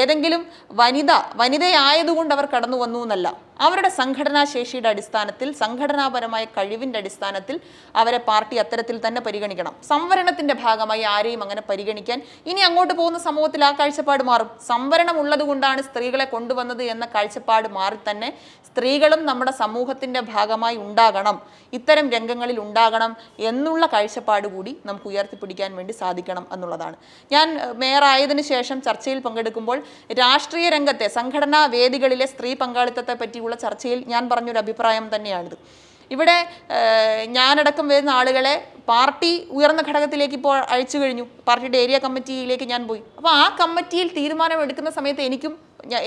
ഏതെങ്കിലും വനിത വനിതയായതുകൊണ്ട് അവർ കടന്നു വന്നു എന്നല്ല. അവരുടെ സംഘടനാ ശേഷിയുടെ അടിസ്ഥാനത്തിൽ സംഘടനാപരമായ കഴിവിന്റെ അടിസ്ഥാനത്തിൽ അവരെ പാർട്ടി അത്തരത്തിൽ തന്നെ പരിഗണിക്കണം. സംവരണത്തിന്റെ ഭാഗമായി ആരെയും അങ്ങനെ പരിഗണിക്കാൻ ഇനി അങ്ങോട്ട് പോകുന്ന സമൂഹത്തിൽ ആ കാഴ്ചപ്പാട് മാറും. സംവരണം ഉള്ളതുകൊണ്ടാണ് സ്ത്രീകളെ കൊണ്ടുവന്നത് എന്ന കാഴ്ചപ്പാട് മാറി തന്നെ സ്ത്രീകളും നമ്മുടെ സമൂഹത്തിന്റെ ഭാഗമായി ഉണ്ടാകണം. ഇത്തരം രംഗങ്ങളിൽ ഉണ്ടാകണം എന്നുള്ള കാഴ്ചപ്പാട് കൂടി നമുക്ക് ഉയർത്തിപ്പിടിക്കാൻ വേണ്ടി സാധിക്കണം. എന്നുള്ളതാണ്. ഞാൻ മേയറായതിനു ശേഷം ചർച്ചയിൽ പങ്കെടുക്കുമ്പോൾ രാഷ്ട്രീയ രംഗത്തെ സംഘടനാ വേദികളിലെ സ്ത്രീ പങ്കാളിത്തത്തെ പറ്റിയുള്ള ചർച്ചയിൽ ഞാൻ പറഞ്ഞൊരു അഭിപ്രായം തന്നെയാണിത്. ഇവിടെ ഞാനടക്കം വരുന്ന ആളുകളെ പാർട്ടി ഉയർന്ന ഘടകത്തിലേക്ക് ഇപ്പോൾ അയച്ചു കഴിഞ്ഞു. പാർട്ടിയുടെ ഏരിയ കമ്മിറ്റിയിലേക്ക് ഞാൻ പോയി. അപ്പോൾ ആ കമ്മിറ്റിയിൽ തീരുമാനം എടുക്കുന്ന സമയത്ത് എനിക്കും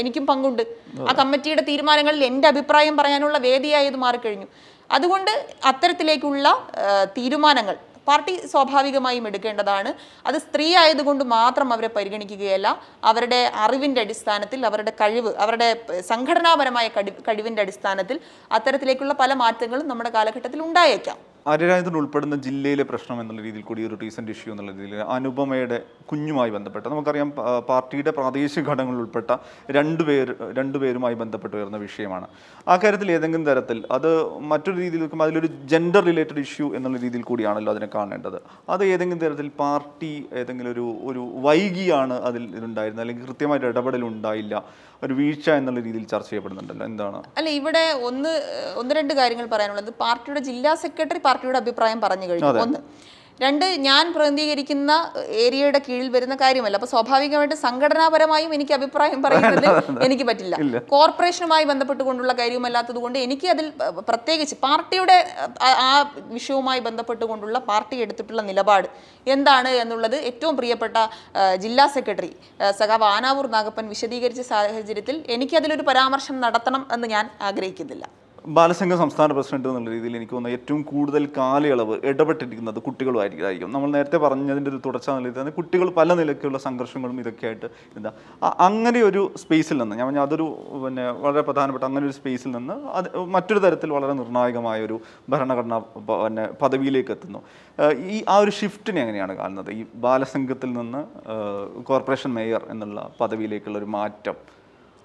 എനിക്കും പങ്കുണ്ട്. ആ കമ്മിറ്റിയുടെ തീരുമാനങ്ങളിൽ എന്റെ അഭിപ്രായം പറയാനുള്ള വേദിയായി ഇത് മാറിക്കഴിഞ്ഞു. അതുകൊണ്ട് അത്തരത്തിലേക്കുള്ള തീരുമാനങ്ങൾ പാർട്ടി സ്വാഭാവികമായും എടുക്കേണ്ടതാണ്. അത് സ്ത്രീ ആയതുകൊണ്ട് മാത്രം അവരെ പരിഗണിക്കുകയല്ല. അവരുടെ അറിവിന്റെ അടിസ്ഥാനത്തിൽ അവരുടെ കഴിവ് അവരുടെ സംഘടനാപരമായ കഴിവ് കഴിവിന്റെ അടിസ്ഥാനത്തിൽ അത്തരത്തിലേക്കുള്ള പല മാറ്റങ്ങളും നമ്മുടെ കാലഘട്ടത്തിൽ ഉണ്ടായേക്കാം. ആര്യരാജത്തിൽ ഉൾപ്പെടുന്ന ജില്ലയിലെ പ്രശ്നം എന്നുള്ള രീതിയിൽ കൂടി ഒരു റീസെന്റ് ഇഷ്യൂ എന്നുള്ള രീതിയിൽ അനുപമയുടെ കുഞ്ഞുമായി ബന്ധപ്പെട്ട് നമുക്കറിയാം പാർട്ടിയുടെ പ്രാദേശിക ഘടകങ്ങളിൽ ഉൾപ്പെട്ട രണ്ടുപേർ രണ്ടുപേരുമായി ബന്ധപ്പെട്ട് വരുന്ന വിഷയമാണ്. ആ കാര്യത്തിൽ ഏതെങ്കിലും തരത്തിൽ അത് മറ്റൊരു രീതിയിൽ നോക്കുമ്പോൾ അതിലൊരു ജെൻഡർ റിലേറ്റഡ് ഇഷ്യൂ എന്നുള്ള രീതിയിൽ കൂടിയാണല്ലോ അതിനെ കാണേണ്ടത്. അത് ഏതെങ്കിലും തരത്തിൽ പാർട്ടി ഏതെങ്കിലും ഒരു ഒരു വൈകിയാണ് അതിൽ ഇതുണ്ടായിരുന്നത് അല്ലെങ്കിൽ കൃത്യമായിട്ട് ഇടപെടൽ ഉണ്ടായില്ല ഒരു വീഴ്ച എന്നുള്ള രീതിയിൽ ചർച്ച ചെയ്യപ്പെടുന്നുണ്ടല്ലോ. എന്താണ്? അല്ല ഇവിടെ ഒന്ന് ഒന്ന് രണ്ട് കാര്യങ്ങൾ പറയാനുള്ളത്. പാർട്ടിയുടെ ജില്ലാ സെക്രട്ടറി പാർട്ടിയുടെ അഭിപ്രായം പറഞ്ഞു കഴിഞ്ഞു. ഒന്ന് രണ്ട് ഞാൻ പ്രതിനിധീകരിക്കുന്ന ഏരിയയുടെ കീഴിൽ വരുന്ന കാര്യമല്ല. അപ്പൊ സ്വാഭാവികമായിട്ട് സംഘടനാപരമായും എനിക്ക് അഭിപ്രായം പറയുന്നത് (laughs) എനിക്ക് പറ്റില്ല. കോർപ്പറേഷനുമായി ബന്ധപ്പെട്ടുകൊണ്ടുള്ള കാര്യവുമല്ലാത്തത് കൊണ്ട് എനിക്ക് അതിൽ പ്രത്യേകിച്ച് പാർട്ടിയുടെ ആ- വിഷയവുമായി ബന്ധപ്പെട്ടുകൊണ്ടുള്ള പാർട്ടി എടുത്തിട്ടുള്ള നിലപാട് എന്താണ് എന്നുള്ളത് ഏറ്റവും പ്രിയപ്പെട്ട ജില്ലാ സെക്രട്ടറി സഖാവ് ആനാവൂർ നാഗപ്പൻ വിശദീകരിച്ച സാഹചര്യത്തിൽ എനിക്കതിലൊരു പരാമർശം നടത്തണം എന്ന് ഞാൻ ആഗ്രഹിക്കുന്നില്ല. ബാലസംഘ സംസ്ഥാന പ്രസിഡന്റ് എന്നുള്ള രീതിയിൽ എനിക്ക് തോന്നുന്നു ഏറ്റവും കൂടുതൽ കാലയളവ് ഇടപെട്ടിരിക്കുന്നത് കുട്ടികളുമായിരിക്കും. നമ്മൾ നേരത്തെ പറഞ്ഞതിന്റെ ഒരു തുടർച്ച നിലയിൽ തന്നെ കുട്ടികൾ പല നിലയ്ക്കുള്ള സംഘർഷങ്ങളും ഇതൊക്കെ ആയിട്ട് എന്താ അങ്ങനെ ഒരു സ്പേസിൽ നിന്ന് ഞാൻ പറഞ്ഞാൽ അതൊരു പിന്നെ വളരെ പ്രധാനപ്പെട്ട അങ്ങനെ ഒരു സ്പേസിൽ നിന്ന് അത് മറ്റൊരു തരത്തിൽ വളരെ നിർണായകമായ ഒരു ഭരണഘടനാ പിന്നെ പദവിയിലേക്ക് എത്തുന്നു. ഈ ആ ഒരു ഷിഫ്റ്റിനെ എങ്ങനെയാണ് കാണുന്നത്? ഈ ബാലസംഘത്തിൽ നിന്ന് കോർപ്പറേഷൻ മേയർ എന്നുള്ള പദവിയിലേക്കുള്ള ഒരു മാറ്റം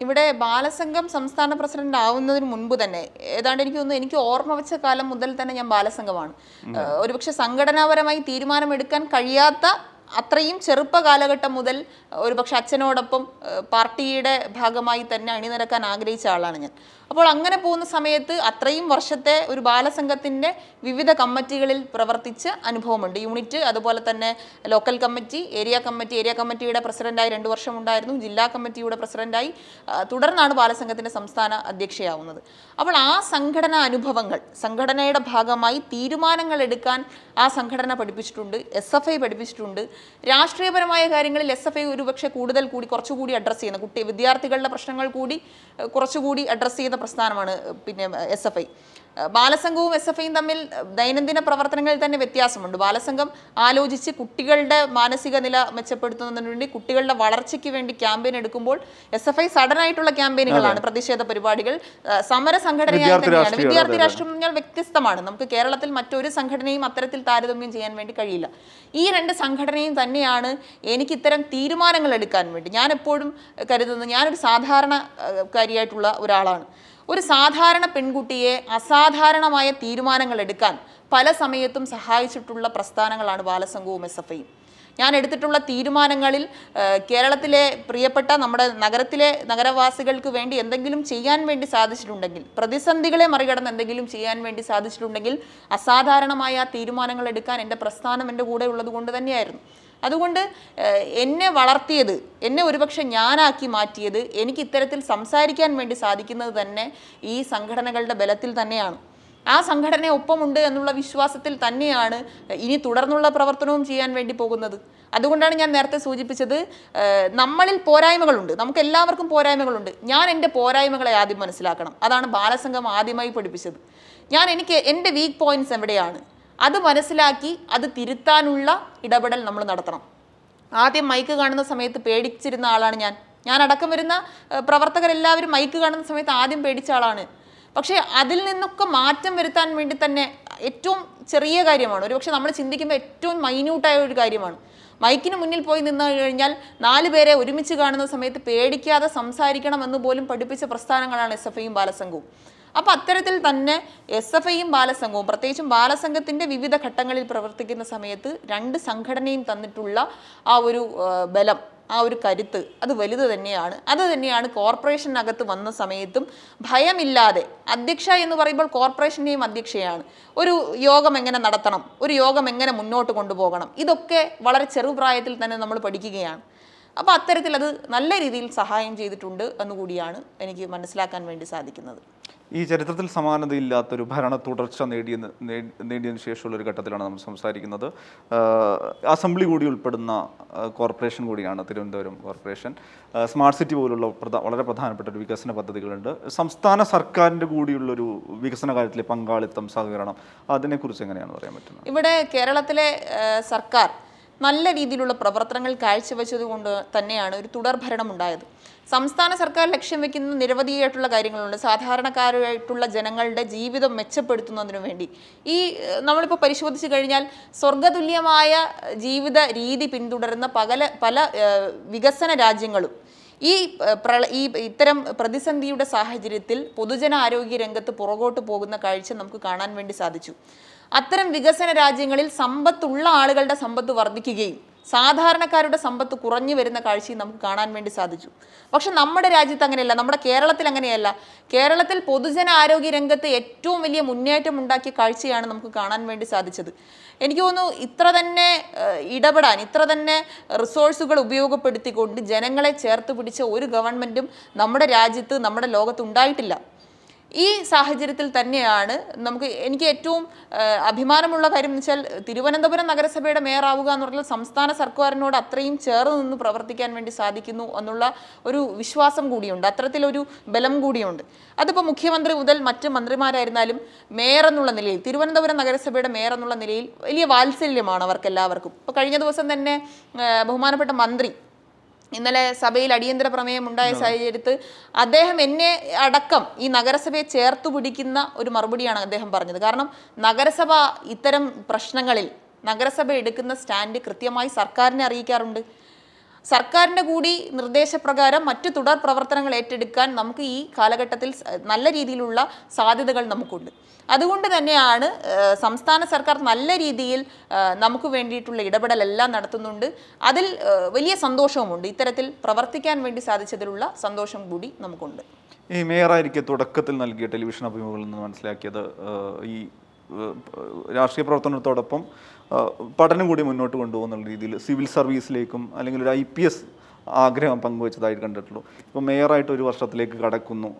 ഇവിടെ ബാലസംഘം സംസ്ഥാന പ്രസിഡന്റ് ആവുന്നതിന് മുൻപ് തന്നെ ഏതാണ്ട് എനിക്ക് തോന്നുന്നു എനിക്ക് ഓർമ്മ വെച്ച കാലം മുതൽ തന്നെ ഞാൻ ബാലസംഘമാണ്. ഒരുപക്ഷെ സംഘടനാപരമായി തീരുമാനമെടുക്കാൻ കഴിയാത്ത അത്രയും ചെറുപ്പ കാലഘട്ടം മുതൽ ഒരുപക്ഷെ അച്ഛനോടൊപ്പം പാർട്ടിയുടെ ഭാഗമായി തന്നെ അണിനിരക്കാൻ ആഗ്രഹിച്ച ആളാണ് ഞാൻ. അപ്പോൾ അങ്ങനെ പോകുന്ന സമയത്ത് അത്രയും വർഷത്തെ ഒരു ബാലസംഘത്തിന്റെ വിവിധ കമ്മിറ്റികളിൽ പ്രവർത്തിച്ച അനുഭവമുണ്ട്. യൂണിറ്റ് അതുപോലെ തന്നെ local committee area committee area കമ്മിറ്റിയുടെ പ്രസിഡന്റായി രണ്ട് വർഷം ഉണ്ടായിരുന്നു ജില്ലാ കമ്മിറ്റിയുടെ പ്രസിഡന്റായി തുടർന്നാണ് ബാലസംഘത്തിന്റെ സംസ്ഥാന അധ്യക്ഷയാവുന്നത്. അപ്പോൾ ആ സംഘടനാ അനുഭവങ്ങൾ സംഘടനയുടെ ഭാഗമായി തീരുമാനങ്ങൾ എടുക്കാൻ ആ സംഘടന പഠിപ്പിച്ചിട്ടുണ്ട് എസ് എഫ് ഐ പഠിപ്പിച്ചിട്ടുണ്ട്. രാഷ്ട്രീയപരമായ കാര്യങ്ങളിൽ എസ് എഫ് ഐ ഒരുപക്ഷെ കൂടുതൽ കൂടി കുറച്ചുകൂടി അഡ്രസ്സ് ചെയ്യുന്ന കുട്ടി വിദ്യാർത്ഥികളുടെ പ്രശ്നങ്ങൾ കൂടി കുറച്ചുകൂടി അഡ്രസ്സ് ചെയ്യുന്ന പ്രസ്ഥാനമാണ് പിന്നെ എസ് എഫ് ഐ ബാലസംഘവും എസ് എഫ് ഐയും തമ്മിൽ ദൈനംദിന പ്രവർത്തനങ്ങളിൽ തന്നെ വ്യത്യാസമുണ്ട്. ബാലസംഘം ആലോചിച്ച് കുട്ടികളുടെ മാനസിക നില മെച്ചപ്പെടുത്തുന്നതിന് വേണ്ടി കുട്ടികളുടെ വളർച്ചയ്ക്ക് വേണ്ടി ക്യാമ്പയിൻ എടുക്കുമ്പോൾ എസ് എഫ് ഐ സഡൻ ആയിട്ടുള്ള ക്യാമ്പയിനുകളാണ് പ്രതിഷേധ പരിപാടികൾ. സമര സംഘടനയായി വിദ്യാർത്ഥി തന്നെയാണ്. എന്ന് പറഞ്ഞാൽ വ്യത്യസ്തമാണ്. നമുക്ക് കേരളത്തിൽ മറ്റൊരു സംഘടനയും അത്തരത്തിൽ താരതമ്യം ചെയ്യാൻ വേണ്ടി കഴിയില്ല. ഈ രണ്ട് സംഘടനയും തന്നെയാണ് എനിക്ക് ഇത്തരം തീരുമാനങ്ങൾ എടുക്കാൻ വേണ്ടി ഞാൻ എപ്പോഴും കരുതുന്നത് ഞാനൊരു സാധാരണ കാര്യമായിട്ടുള്ള ഒരാളാണ്. ഒരു സാധാരണ പെൺകുട്ടിയെ അസാധാരണമായ തീരുമാനങ്ങൾ എടുക്കാൻ പല സമയത്തും സഹായിച്ചിട്ടുള്ള പ്രസ്ഥാനങ്ങളാണ് ബാലസംഘവും എസ് എഫ് ഐയും. ഞാൻ എടുത്തിട്ടുള്ള തീരുമാനങ്ങളിൽ കേരളത്തിലെ പ്രിയപ്പെട്ട നമ്മുടെ നഗരത്തിലെ നഗരവാസികൾക്ക് വേണ്ടി എന്തെങ്കിലും ചെയ്യാൻ വേണ്ടി സാധിച്ചിട്ടുണ്ടെങ്കിൽ പ്രതിസന്ധികളെ മറികടന്ന് എന്തെങ്കിലും ചെയ്യാൻ വേണ്ടി സാധിച്ചിട്ടുണ്ടെങ്കിൽ അസാധാരണമായ തീരുമാനങ്ങൾ എടുക്കാൻ എന്റെ പ്രസ്ഥാനം എന്റെ കൂടെ ഉള്ളത് കൊണ്ട് തന്നെയായിരുന്നു. അതുകൊണ്ട് എന്നെ വളർത്തിയത് എന്നെ ഒരുപക്ഷെ ഞാനാക്കി മാറ്റിയത് എനിക്ക് ഇത്തരത്തിൽ സംസാരിക്കാൻ വേണ്ടി സാധിക്കുന്നത് തന്നെ ഈ സംഘടനകളുടെ ബലത്തിൽ തന്നെയാണ്. ആ സംഘടന ഒപ്പമുണ്ട് എന്നുള്ള വിശ്വാസത്തിൽ തന്നെയാണ് ഇനി തുടർന്നുള്ള പ്രവർത്തനവും ചെയ്യാൻ വേണ്ടി പോകുന്നത്. അതുകൊണ്ടാണ് ഞാൻ നേരത്തെ സൂചിപ്പിച്ചത് നമ്മളിൽ പോരായ്മകളുണ്ട്. നമുക്ക് എല്ലാവർക്കും പോരായ്മകളുണ്ട്. ഞാൻ എന്റെ പോരായ്മകളെ ആദ്യം മനസ്സിലാക്കണം. അതാണ് ബാലസംഘം ആദ്യമായി പഠിപ്പിച്ചത്. ഞാൻ എനിക്ക് എന്റെ വീക്ക് പോയിന്റ്സ് എവിടെയാണ്? അത് മനസ്സിലാക്കി അത് തിരുത്താനുള്ള ഇടപെടൽ നമ്മൾ നടത്തണം. ആദ്യം മൈക്ക് കാണുന്ന സമയത്ത് പേടിച്ചിരുന്ന ആളാണ് ഞാൻ. ഞാൻ അടക്കം വരുന്ന പ്രവർത്തകരെല്ലാവരും മൈക്ക് കാണുന്ന സമയത്ത് ആദ്യം പേടിച്ച ആളാണ്. പക്ഷേ അതിൽ നിന്നൊക്കെ മാറ്റം വരുത്താൻ വേണ്ടി തന്നെ ഏറ്റവും ചെറിയ കാര്യമാണ്. ഒരുപക്ഷെ നമ്മൾ ചിന്തിക്കുമ്പോൾ ഏറ്റവും മൈന്യൂട്ടായ ഒരു കാര്യമാണ്. മൈക്കിന് മുന്നിൽ പോയി നിന്ന് കഴിഞ്ഞാൽ നാല് പേരെ ഒരുമിച്ച് കാണുന്ന സമയത്ത് പേടിക്കാതെ സംസാരിക്കണമെന്ന് പോലും പഠിപ്പിച്ച പ്രസ്ഥാനങ്ങളാണ് എസ് എഫ് ഐയും ബാലസംഘവും. അപ്പോൾ അത്തരത്തിൽ തന്നെ എസ് എഫ് ഐയും ബാലസംഘവും പ്രത്യേകിച്ചും ബാലസംഘത്തിന്റെ വിവിധ ഘട്ടങ്ങളിൽ പ്രവർത്തിക്കുന്ന സമയത്ത് രണ്ട് സംഘടനയും തന്നിട്ടുള്ള ആ ഒരു ബലം ആ ഒരു കരുത്ത് അത് വലുത് തന്നെയാണ്. അത് തന്നെയാണ് കോർപ്പറേഷനകത്ത് വന്ന സമയത്തും ഭയമില്ലാതെ അധ്യക്ഷ എന്ന് പറയുമ്പോൾ കോർപ്പറേഷന്റെയും അധ്യക്ഷയാണ്. ഒരു യോഗം എങ്ങനെ നടത്തണം ഒരു യോഗം എങ്ങനെ മുന്നോട്ട് കൊണ്ടുപോകണം ഇതൊക്കെ വളരെ ചെറുപ്രായത്തിൽ തന്നെ നമ്മൾ പഠിക്കുകയാണ്. അപ്പോൾ അത്തരത്തിൽ അത് നല്ല രീതിയിൽ സഹായം ചെയ്തിട്ടുണ്ട് എന്നുകൂടിയാണ് എനിക്ക് മനസ്സിലാക്കാൻ വേണ്ടി സാധിക്കുന്നത്. ഈ ചരിത്രത്തിൽ സമാനതയില്ലാത്തൊരു ഭരണ തുടർച്ച നേടിയ നേടിയതിനു ശേഷമുള്ള ഒരു ഘട്ടത്തിലാണ് നമ്മൾ സംസാരിക്കുന്നത്. അസംബ്ലി കൂടി ഉൾപ്പെടുന്ന കോർപ്പറേഷൻ കൂടിയാണ് തിരുവനന്തപുരം കോർപ്പറേഷൻ. സ്മാർട്ട് സിറ്റി പോലുള്ള വളരെ പ്രധാനപ്പെട്ട ഒരു വികസന പദ്ധതികളുണ്ട്. സംസ്ഥാന സർക്കാരിന്റെ കൂടിയുള്ളൊരു വികസന കാര്യത്തിലെ പങ്കാളിത്തം സഹകരണം അതിനെക്കുറിച്ച് എങ്ങനെയാണ് പറയാൻ പറ്റുന്നത്? ഇവിടെ കേരളത്തിലെ സർക്കാർ നല്ല രീതിയിലുള്ള പ്രവർത്തനങ്ങൾ കാഴ്ചവെച്ചത് കൊണ്ട് തന്നെയാണ് ഒരു തുടർ ഭരണം ഉണ്ടായത് സംസ്ഥാന സർക്കാർ ലക്ഷ്യം വെക്കുന്ന നിരവധിയായിട്ടുള്ള കാര്യങ്ങളുണ്ട്. സാധാരണക്കാരായിട്ടുള്ള ജനങ്ങളുടെ ജീവിതം മെച്ചപ്പെടുത്തുന്നതിനു വേണ്ടി. ഈ നമ്മളിപ്പോൾ പരിശോധിച്ച് കഴിഞ്ഞാൽ സ്വർഗതുല്യമായ ജീവിത രീതി പിന്തുടരുന്ന പല പല വികസന രാജ്യങ്ങളും ഈ പ്ര ഈ ഇത്തരം പ്രതിസന്ധിയുടെ സാഹചര്യത്തിൽ പൊതുജനാരോഗ്യ രംഗത്ത് പുറകോട്ട് പോകുന്ന കാഴ്ച നമുക്ക് കാണാൻ വേണ്ടി സാധിച്ചു. അത്തരം വികസന രാജ്യങ്ങളിൽ സമ്പത്തുള്ള ആളുകളുടെ സമ്പത്ത് വർദ്ധിക്കുകയും സാധാരണക്കാരുടെ സമ്പത്ത് കുറഞ്ഞു വരുന്ന കാഴ്ചയും നമുക്ക് കാണാൻ വേണ്ടി സാധിച്ചു. പക്ഷെ നമ്മുടെ രാജ്യത്ത് അങ്ങനെയല്ല. നമ്മുടെ കേരളത്തിൽ അങ്ങനെയല്ല. കേരളത്തിൽ പൊതുജന ആരോഗ്യ രംഗത്ത് ഏറ്റവും വലിയ മുന്നേറ്റം ഉണ്ടാക്കിയ കാഴ്ചയാണ് നമുക്ക് കാണാൻ വേണ്ടി സാധിച്ചത്. എനിക്ക് തോന്നുന്നു ഇത്ര തന്നെ ഇടപെടാൻ ഇത്ര തന്നെ റിസോഴ്സുകൾ ഉപയോഗപ്പെടുത്തിക്കൊണ്ട് ജനങ്ങളെ ചേർത്ത് പിടിച്ച ഒരു ഗവൺമെന്റും നമ്മുടെ രാജ്യത്ത് നമ്മുടെ ലോകത്ത് ഉണ്ടായിട്ടില്ല. ഈ സാഹചര്യത്തിൽ തന്നെയാണ് നമുക്ക് എനിക്ക് ഏറ്റവും അഭിമാനമുള്ള കാര്യം എന്ന് വെച്ചാൽ തിരുവനന്തപുരം നഗരസഭയുടെ മേയർ ആവുക എന്ന് പറഞ്ഞാൽ സംസ്ഥാന സർക്കാരിനോട് അത്രയും ചേർന്ന് നിന്ന് പ്രവർത്തിക്കാൻ വേണ്ടി സാധിക്കുന്നു എന്നുള്ള ഒരു വിശ്വാസം കൂടിയുണ്ട്. അത്തരത്തിലൊരു ബലം കൂടിയുണ്ട്. അതിപ്പോൾ മുഖ്യമന്ത്രി മുതൽ മറ്റ് മന്ത്രിമാരായിരുന്നാലും മേയർ എന്നുള്ള നിലയിൽ തിരുവനന്തപുരം നഗരസഭയുടെ മേയർ എന്നുള്ള നിലയിൽ വലിയ വാത്സല്യമാണ് അവർക്ക് എല്ലാവർക്കും ഇപ്പോൾ കഴിഞ്ഞ ദിവസം തന്നെ ബഹുമാനപ്പെട്ട മന്ത്രി ഇന്നലെ സഭയിൽ അടിയന്തര പ്രമേയം ഉണ്ടായ സാഹചര്യത്തിൽ അദ്ദേഹം എന്നെ അടക്കം ഈ നഗരസഭയെ ചേർത്ത് പിടിക്കുന്ന ഒരു മറുപടിയാണ് അദ്ദേഹം പറഞ്ഞത്. കാരണം നഗരസഭ ഇത്തരം പ്രശ്നങ്ങളിൽ നഗരസഭ എടുക്കുന്ന സ്റ്റാൻഡ് കൃത്യമായി സർക്കാരിനെ അറിയിക്കാറുണ്ട്. സർക്കാരിന്റെ കൂടി നിർദ്ദേശപ്രകാരം മറ്റു തുടർ പ്രവർത്തനങ്ങൾ ഏറ്റെടുക്കാൻ നമുക്ക് ഈ കാലഘട്ടത്തിൽ നല്ല രീതിയിലുള്ള സാധ്യതകൾ നമുക്കുണ്ട്. അതുകൊണ്ട് തന്നെയാണ് സംസ്ഥാന സർക്കാർ നല്ല രീതിയിൽ നമുക്ക് വേണ്ടിയിട്ടുള്ള ഇടപെടലെല്ലാം നടത്തുന്നുണ്ട്. അതിൽ വലിയ സന്തോഷവുമുണ്ട്. ഇത്തരത്തിൽ പ്രവർത്തിക്കാൻ വേണ്ടി സാധിച്ചതിലുള്ള സന്തോഷം കൂടി നമുക്കുണ്ട്. ഈ മേയറായിരിക്കെ തുടക്കത്തിൽ നൽകിയ ടെലിവിഷൻ അഭിമുഖങ്ങളിൽ നിന്ന് മനസ്സിലാക്കിയത് ഈ രാഷ്ട്രീയ പ്രവർത്തനത്തോടൊപ്പം പഠനം കൂടി മുന്നോട്ട് കൊണ്ടുപോകുന്ന രീതിയിൽ സിവിൽ സർവീസിലേക്കും അല്ലെങ്കിൽ ഒരു ഐ പി എസ് ആഗ്രഹം പങ്കുവച്ചതായിട്ട് കണ്ടിട്ടുള്ളൂ. ഇപ്പോൾ മേയറായിട്ട് ഒരു വർഷത്തിലേക്ക് കടക്കുന്നു.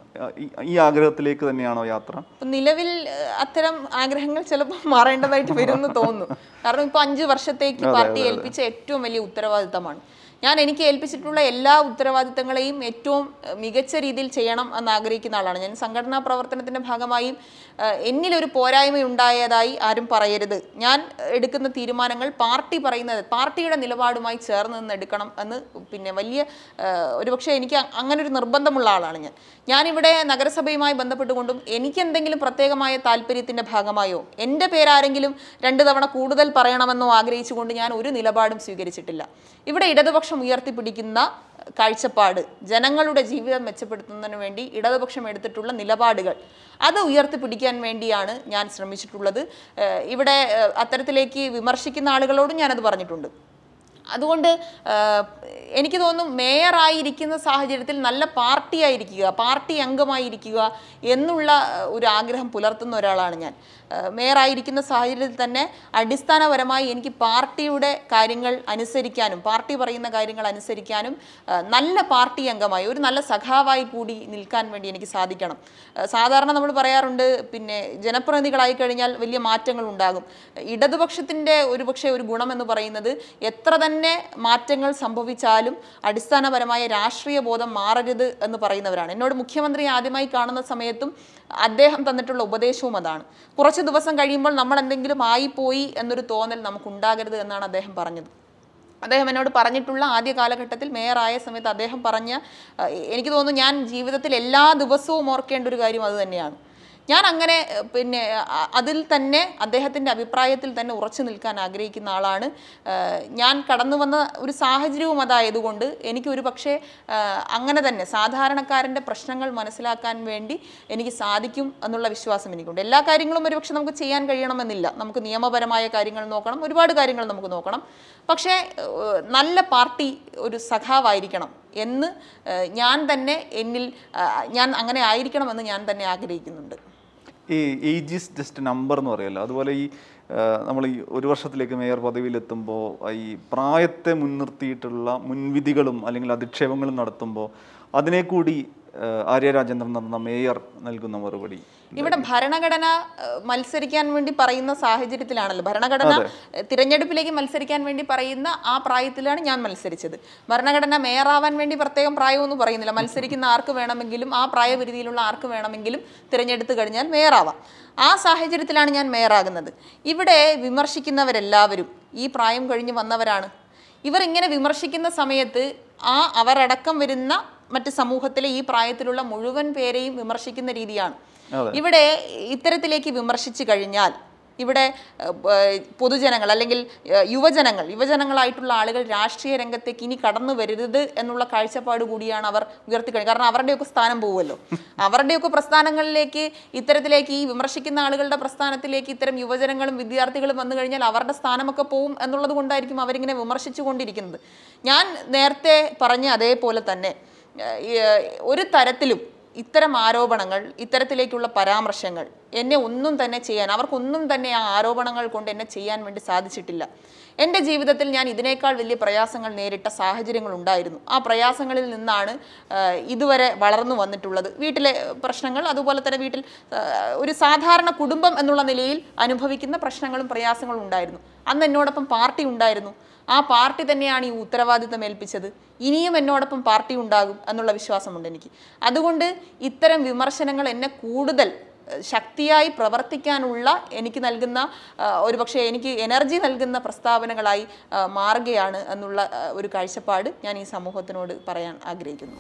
ഈ- ആഗ്രഹത്തിലേക്ക് തന്നെയാണോ യാത്ര? നിലവിൽ അത്തരം ആഗ്രഹങ്ങൾ ചിലപ്പോൾ മാറേണ്ടതായിട്ട് വരുമെന്ന് തോന്നുന്നു. കാരണം ഇപ്പൊ അഞ്ച് വർഷത്തേക്ക് പാർട്ടി ഏൽപ്പിച്ച ഏറ്റവും വലിയ ഉത്തരവാദിത്തമാണ്. ഞാൻ എനിക്ക് ഏൽപ്പിച്ചിട്ടുള്ള എല്ലാ ഉത്തരവാദിത്തങ്ങളെയും ഏറ്റവും മികച്ച രീതിയിൽ ചെയ്യണം എന്ന് ആഗ്രഹിക്കുന്ന ആളാണ്. ഞാൻ സംഘടനാ പ്രവർത്തനത്തിന്റെ ഭാഗമായി എന്നിലൊരു പോരായ്മ ഉണ്ടായതായി ആരും പറയരുത്. ഞാൻ എടുക്കുന്ന തീരുമാനങ്ങൾ പാർട്ടി പറയുന്നത് പാർട്ടിയുടെ നിലപാടുമായി ചേർന്ന് നിന്ന് എടുക്കണം എന്ന് പിന്നെ വലിയ ഒരു ഒരുപക്ഷെ എനിക്ക് അങ്ങനെ ഒരു നിർബന്ധമുള്ള ആളാണ് ഞാൻ. ഞാനിവിടെ നഗരസഭയുമായി ബന്ധപ്പെട്ടുകൊണ്ടും എനിക്കെന്തെങ്കിലും പ്രത്യേകമായ താല്പര്യത്തിന്റെ ഭാഗമായോ എന്റെ പേരാരെങ്കിലും രണ്ട് തവണ കൂടുതൽ പറയണമെന്നോ ആഗ്രഹിച്ചുകൊണ്ട് ഞാൻ ഒരു നിലപാടും സ്വീകരിച്ചിട്ടില്ല. ഇവിടെ ഇടതുപക്ഷം ഉയർത്തിപ്പിടിക്കുന്ന കാഴ്ചപ്പാട് ജനങ്ങളുടെ ജീവിതം മെച്ചപ്പെടുത്തുന്നതിന് വേണ്ടി ഇടതുപക്ഷം എടുത്തിട്ടുള്ള നിലപാടുകൾ അത് ഉയർത്തിപ്പിടിക്കാൻ വേണ്ടിയാണ് ഞാൻ ശ്രമിച്ചിട്ടുള്ളത്. ഇവിടെ അത്തരത്തിലേക്ക് വിമർശിക്കുന്ന ആളുകളോടും ഞാനത് പറഞ്ഞിട്ടുണ്ട്. അതുകൊണ്ട് എനിക്ക് തോന്നുന്നു മേയറായിരിക്കുന്ന സാഹചര്യത്തിൽ നല്ല പാർട്ടിയായിരിക്കുക പാർട്ടി അംഗമായിരിക്കുക എന്നുള്ള ഒരു ആഗ്രഹം പുലർത്തുന്ന ഒരാളാണ് ഞാൻ. മേയറായിരിക്കുന്ന സാഹചര്യത്തിൽ തന്നെ അടിസ്ഥാനപരമായി എനിക്ക് പാർട്ടിയുടെ കാര്യങ്ങൾ അനുസരിക്കാനും പാർട്ടി പറയുന്ന കാര്യങ്ങൾ അനുസരിക്കാനും നല്ല പാർട്ടി അംഗമായി ഒരു നല്ല സഖാവായി കൂടി നിൽക്കാൻ വേണ്ടി എനിക്ക് സാധിക്കണം. സാധാരണ നമ്മൾ പറയാറുണ്ട് പിന്നെ ജനപ്രതിനിധികളായി കഴിഞ്ഞാൽ വലിയ മാറ്റങ്ങൾ ഉണ്ടാകും. ഇടതുപക്ഷത്തിന്റെ ഒരു ഗുണം എന്ന് പറയുന്നത് എത്ര തന്നെ മാറ്റങ്ങൾ സംഭവിച്ചാലും അടിസ്ഥാനപരമായ രാഷ്ട്രീയ ബോധം മാറരുത് എന്ന് പറയുന്നവരാണ്. എന്നോട് മുഖ്യമന്ത്രി ആദ്യമായി കാണുന്ന സമയത്തും അദ്ദേഹം തന്നിട്ടുള്ള ഉപദേശവും അതാണ്. കുറച്ച് ദിവസം കഴിയുമ്പോൾ നമ്മൾ എന്തെങ്കിലും ആയിപ്പോയി എന്നൊരു തോന്നൽ നമുക്കുണ്ടാകരുത് എന്നാണ് അദ്ദേഹം പറഞ്ഞത്. അദ്ദേഹം എന്നോട് പറഞ്ഞിട്ടുള്ള ആദ്യ കാലഘട്ടത്തിൽ മേയറായ സമയത്ത് അദ്ദേഹം പറഞ്ഞ എനിക്ക് തോന്നുന്നു ഞാൻ ജീവിതത്തിൽ എല്ലാ ദിവസവും ഓർക്കേണ്ട ഒരു കാര്യം അത് തന്നെയാണ്. ഞാൻ അങ്ങനെ പിന്നെ അതിൽ തന്നെ അദ്ദേഹത്തിന്റെ അഭിപ്രായത്തിൽ തന്നെ ഉറച്ചു നിൽക്കാൻ ആഗ്രഹിക്കുന്ന ആളാണ്. ഞാൻ കടന്നു വന്ന ഒരു സാഹചര്യവും അതായതുകൊണ്ട് എനിക്ക് ഒരു പക്ഷേ അങ്ങനെ തന്നെ സാധാരണക്കാരന്റെ പ്രശ്നങ്ങൾ മനസ്സിലാക്കാൻ വേണ്ടി എനിക്ക് സാധിക്കും എന്നുള്ള വിശ്വാസം എനിക്കുണ്ട്. എല്ലാ കാര്യങ്ങളും ഒരുപക്ഷെ നമുക്ക് ചെയ്യാൻ കഴിയണമെന്നില്ല. നമുക്ക് നിയമപരമായ കാര്യങ്ങൾ നോക്കണം. ഒരുപാട് കാര്യങ്ങൾ നമുക്ക് നോക്കണം. പക്ഷേ നല്ല പാർട്ടി ഒരു സഖാവായിരിക്കണം എന്ന് ഞാൻ തന്നെ എന്നിൽ ഞാൻ അങ്ങനെ ആയിരിക്കണമെന്ന് ഞാൻ തന്നെ ആഗ്രഹിക്കുന്നുണ്ട്. ഈ ഏജ് ഈസ് ജസ്റ്റ് നമ്പർ എന്ന് പറയുമല്ലോ അതുപോലെ ഈ നമ്മൾ ഈ ഒരു വർഷത്തിലേക്ക് മേയർ പദവിയിലെത്തുമ്പോൾ ഈ പ്രായത്തെ മുൻനിർത്തിയിട്ടുള്ള മുൻവിധികളും അല്ലെങ്കിൽ അധിക്ഷേപങ്ങളും നടത്തുമ്പോൾ അതിനെ കൂടി ആ, ആര്യ രാജേന്ദ്രൻ എന്ന മേയർ നൽകുന്ന മറുപടി. ഇവിടെ ഭരണഘടന മത്സരിക്കാൻ വേണ്ടി പറയുന്ന സാഹചര്യത്തിലാണല്ലോ. ഭരണഘടന തിരഞ്ഞെടുപ്പിലേക്ക് മത്സരിക്കാൻ വേണ്ടി പറയുന്ന ആ പ്രായത്തിലാണ് ഞാൻ മത്സരിച്ചത്. ഭരണഘടന മേയറാവാൻ വേണ്ടി പ്രത്യേകം പ്രായമൊന്നും പറയുന്നില്ല. മത്സരിക്കുന്ന ആർക്ക് വേണമെങ്കിലും ആ പ്രായപരിധിയിലുള്ള ആർക്ക് വേണമെങ്കിലും തിരഞ്ഞെടുത്ത് കഴിഞ്ഞാൽ മേയറാവാം. ആ സാഹചര്യത്തിലാണ് ഞാൻ മേയറാകുന്നത്. ഇവിടെ വിമർശിക്കുന്നവരെല്ലാവരും ഈ പ്രായം കഴിഞ്ഞ് വന്നവരാണ്. ഇവർ ഇങ്ങനെ വിമർശിക്കുന്ന സമയത്ത് ആ അവരടക്കം വരുന്ന മറ്റ് സമൂഹത്തിലെ ഈ പ്രായത്തിലുള്ള മുഴുവൻ പേരെയും വിമർശിക്കുന്ന രീതിയാണ്. ഇവിടെ ഇത്തരത്തിലേക്ക് വിമർശിച്ചു കഴിഞ്ഞാൽ ഇവിടെ പൊതുജനങ്ങൾ അല്ലെങ്കിൽ യുവജനങ്ങൾ യുവജനങ്ങളായിട്ടുള്ള ആളുകൾ രാഷ്ട്രീയ രംഗത്തേക്ക് ഇനി കടന്നു വരരുത് എന്നുള്ള കാഴ്ചപ്പാട് കൂടിയാണ് അവർ ഉയർത്തിക്കഴിഞ്ഞത് കാരണം അവരുടെയൊക്കെ സ്ഥാനം പോവുമല്ലോ. അവരുടെയൊക്കെ പ്രസ്ഥാനങ്ങളിലേക്ക് ഇത്തരത്തിലേക്ക് ഈ വിമർശിക്കുന്ന ആളുകളുടെ പ്രസ്ഥാനത്തിലേക്ക് ഇത്തരം യുവജനങ്ങളും വിദ്യാർത്ഥികളും വന്നു കഴിഞ്ഞാൽ അവരുടെ സ്ഥാനമൊക്കെ പോവും എന്നുള്ളത് കൊണ്ടായിരിക്കും അവരിങ്ങനെ വിമർശിച്ചു കൊണ്ടിരിക്കുന്നത്. ഞാൻ നേരത്തെ പറഞ്ഞ അതേപോലെ തന്നെ ഒരു തരത്തിലും ഇത്തരം ആരോപണങ്ങൾ ഇത്തരത്തിലേക്കുള്ള പരാമർശങ്ങൾ എന്നെ ഒന്നും തന്നെ ചെയ്യാൻ അവർക്കൊന്നും തന്നെ ആ ആരോപണങ്ങൾ കൊണ്ട് എന്നെ ചെയ്യാൻ വേണ്ടി സാധിച്ചിട്ടില്ല. എന്റെ ജീവിതത്തിൽ ഞാൻ ഇതിനേക്കാൾ വലിയ പ്രയാസങ്ങൾ നേരിട്ട സാഹചര്യങ്ങൾ ഉണ്ടായിരുന്നു. ആ പ്രയാസങ്ങളിൽ നിന്നാണ് ഇതുവരെ വളർന്നു വന്നിട്ടുള്ളത്. വീട്ടിലെ പ്രശ്നങ്ങൾ അതുപോലെ തന്നെ വീട്ടിൽ ഒരു സാധാരണ കുടുംബം എന്നുള്ള നിലയിൽ അനുഭവിക്കുന്ന പ്രശ്നങ്ങളും പ്രയാസങ്ങളും ഉണ്ടായിരുന്നു. അന്ന് എന്നോടൊപ്പം പാർട്ടി ഉണ്ടായിരുന്നു. ആ പാർട്ടി തന്നെയാണ് ഈ ഉത്തരവാദിത്തം ഏൽപ്പിച്ചത്. ഇനിയും എന്നോടൊപ്പം പാർട്ടി ഉണ്ടാകും എന്നുള്ള വിശ്വാസമുണ്ട് എനിക്ക്. അതുകൊണ്ട് ഇത്തരം വിമർശനങ്ങൾ എന്നെ കൂടുതൽ ശക്തിയായി പ്രവർത്തിക്കാനുള്ള എനിക്ക് നൽകുന്ന ഒരു ഒരുപക്ഷെ എനിക്ക് എനർജി നൽകുന്ന പ്രസ്താവനകളായി മാറുകയാണ് എന്നുള്ള ഒരു കാഴ്ചപ്പാട് ഞാൻ ഈ സമൂഹത്തിനോട് പറയാൻ ആഗ്രഹിക്കുന്നു.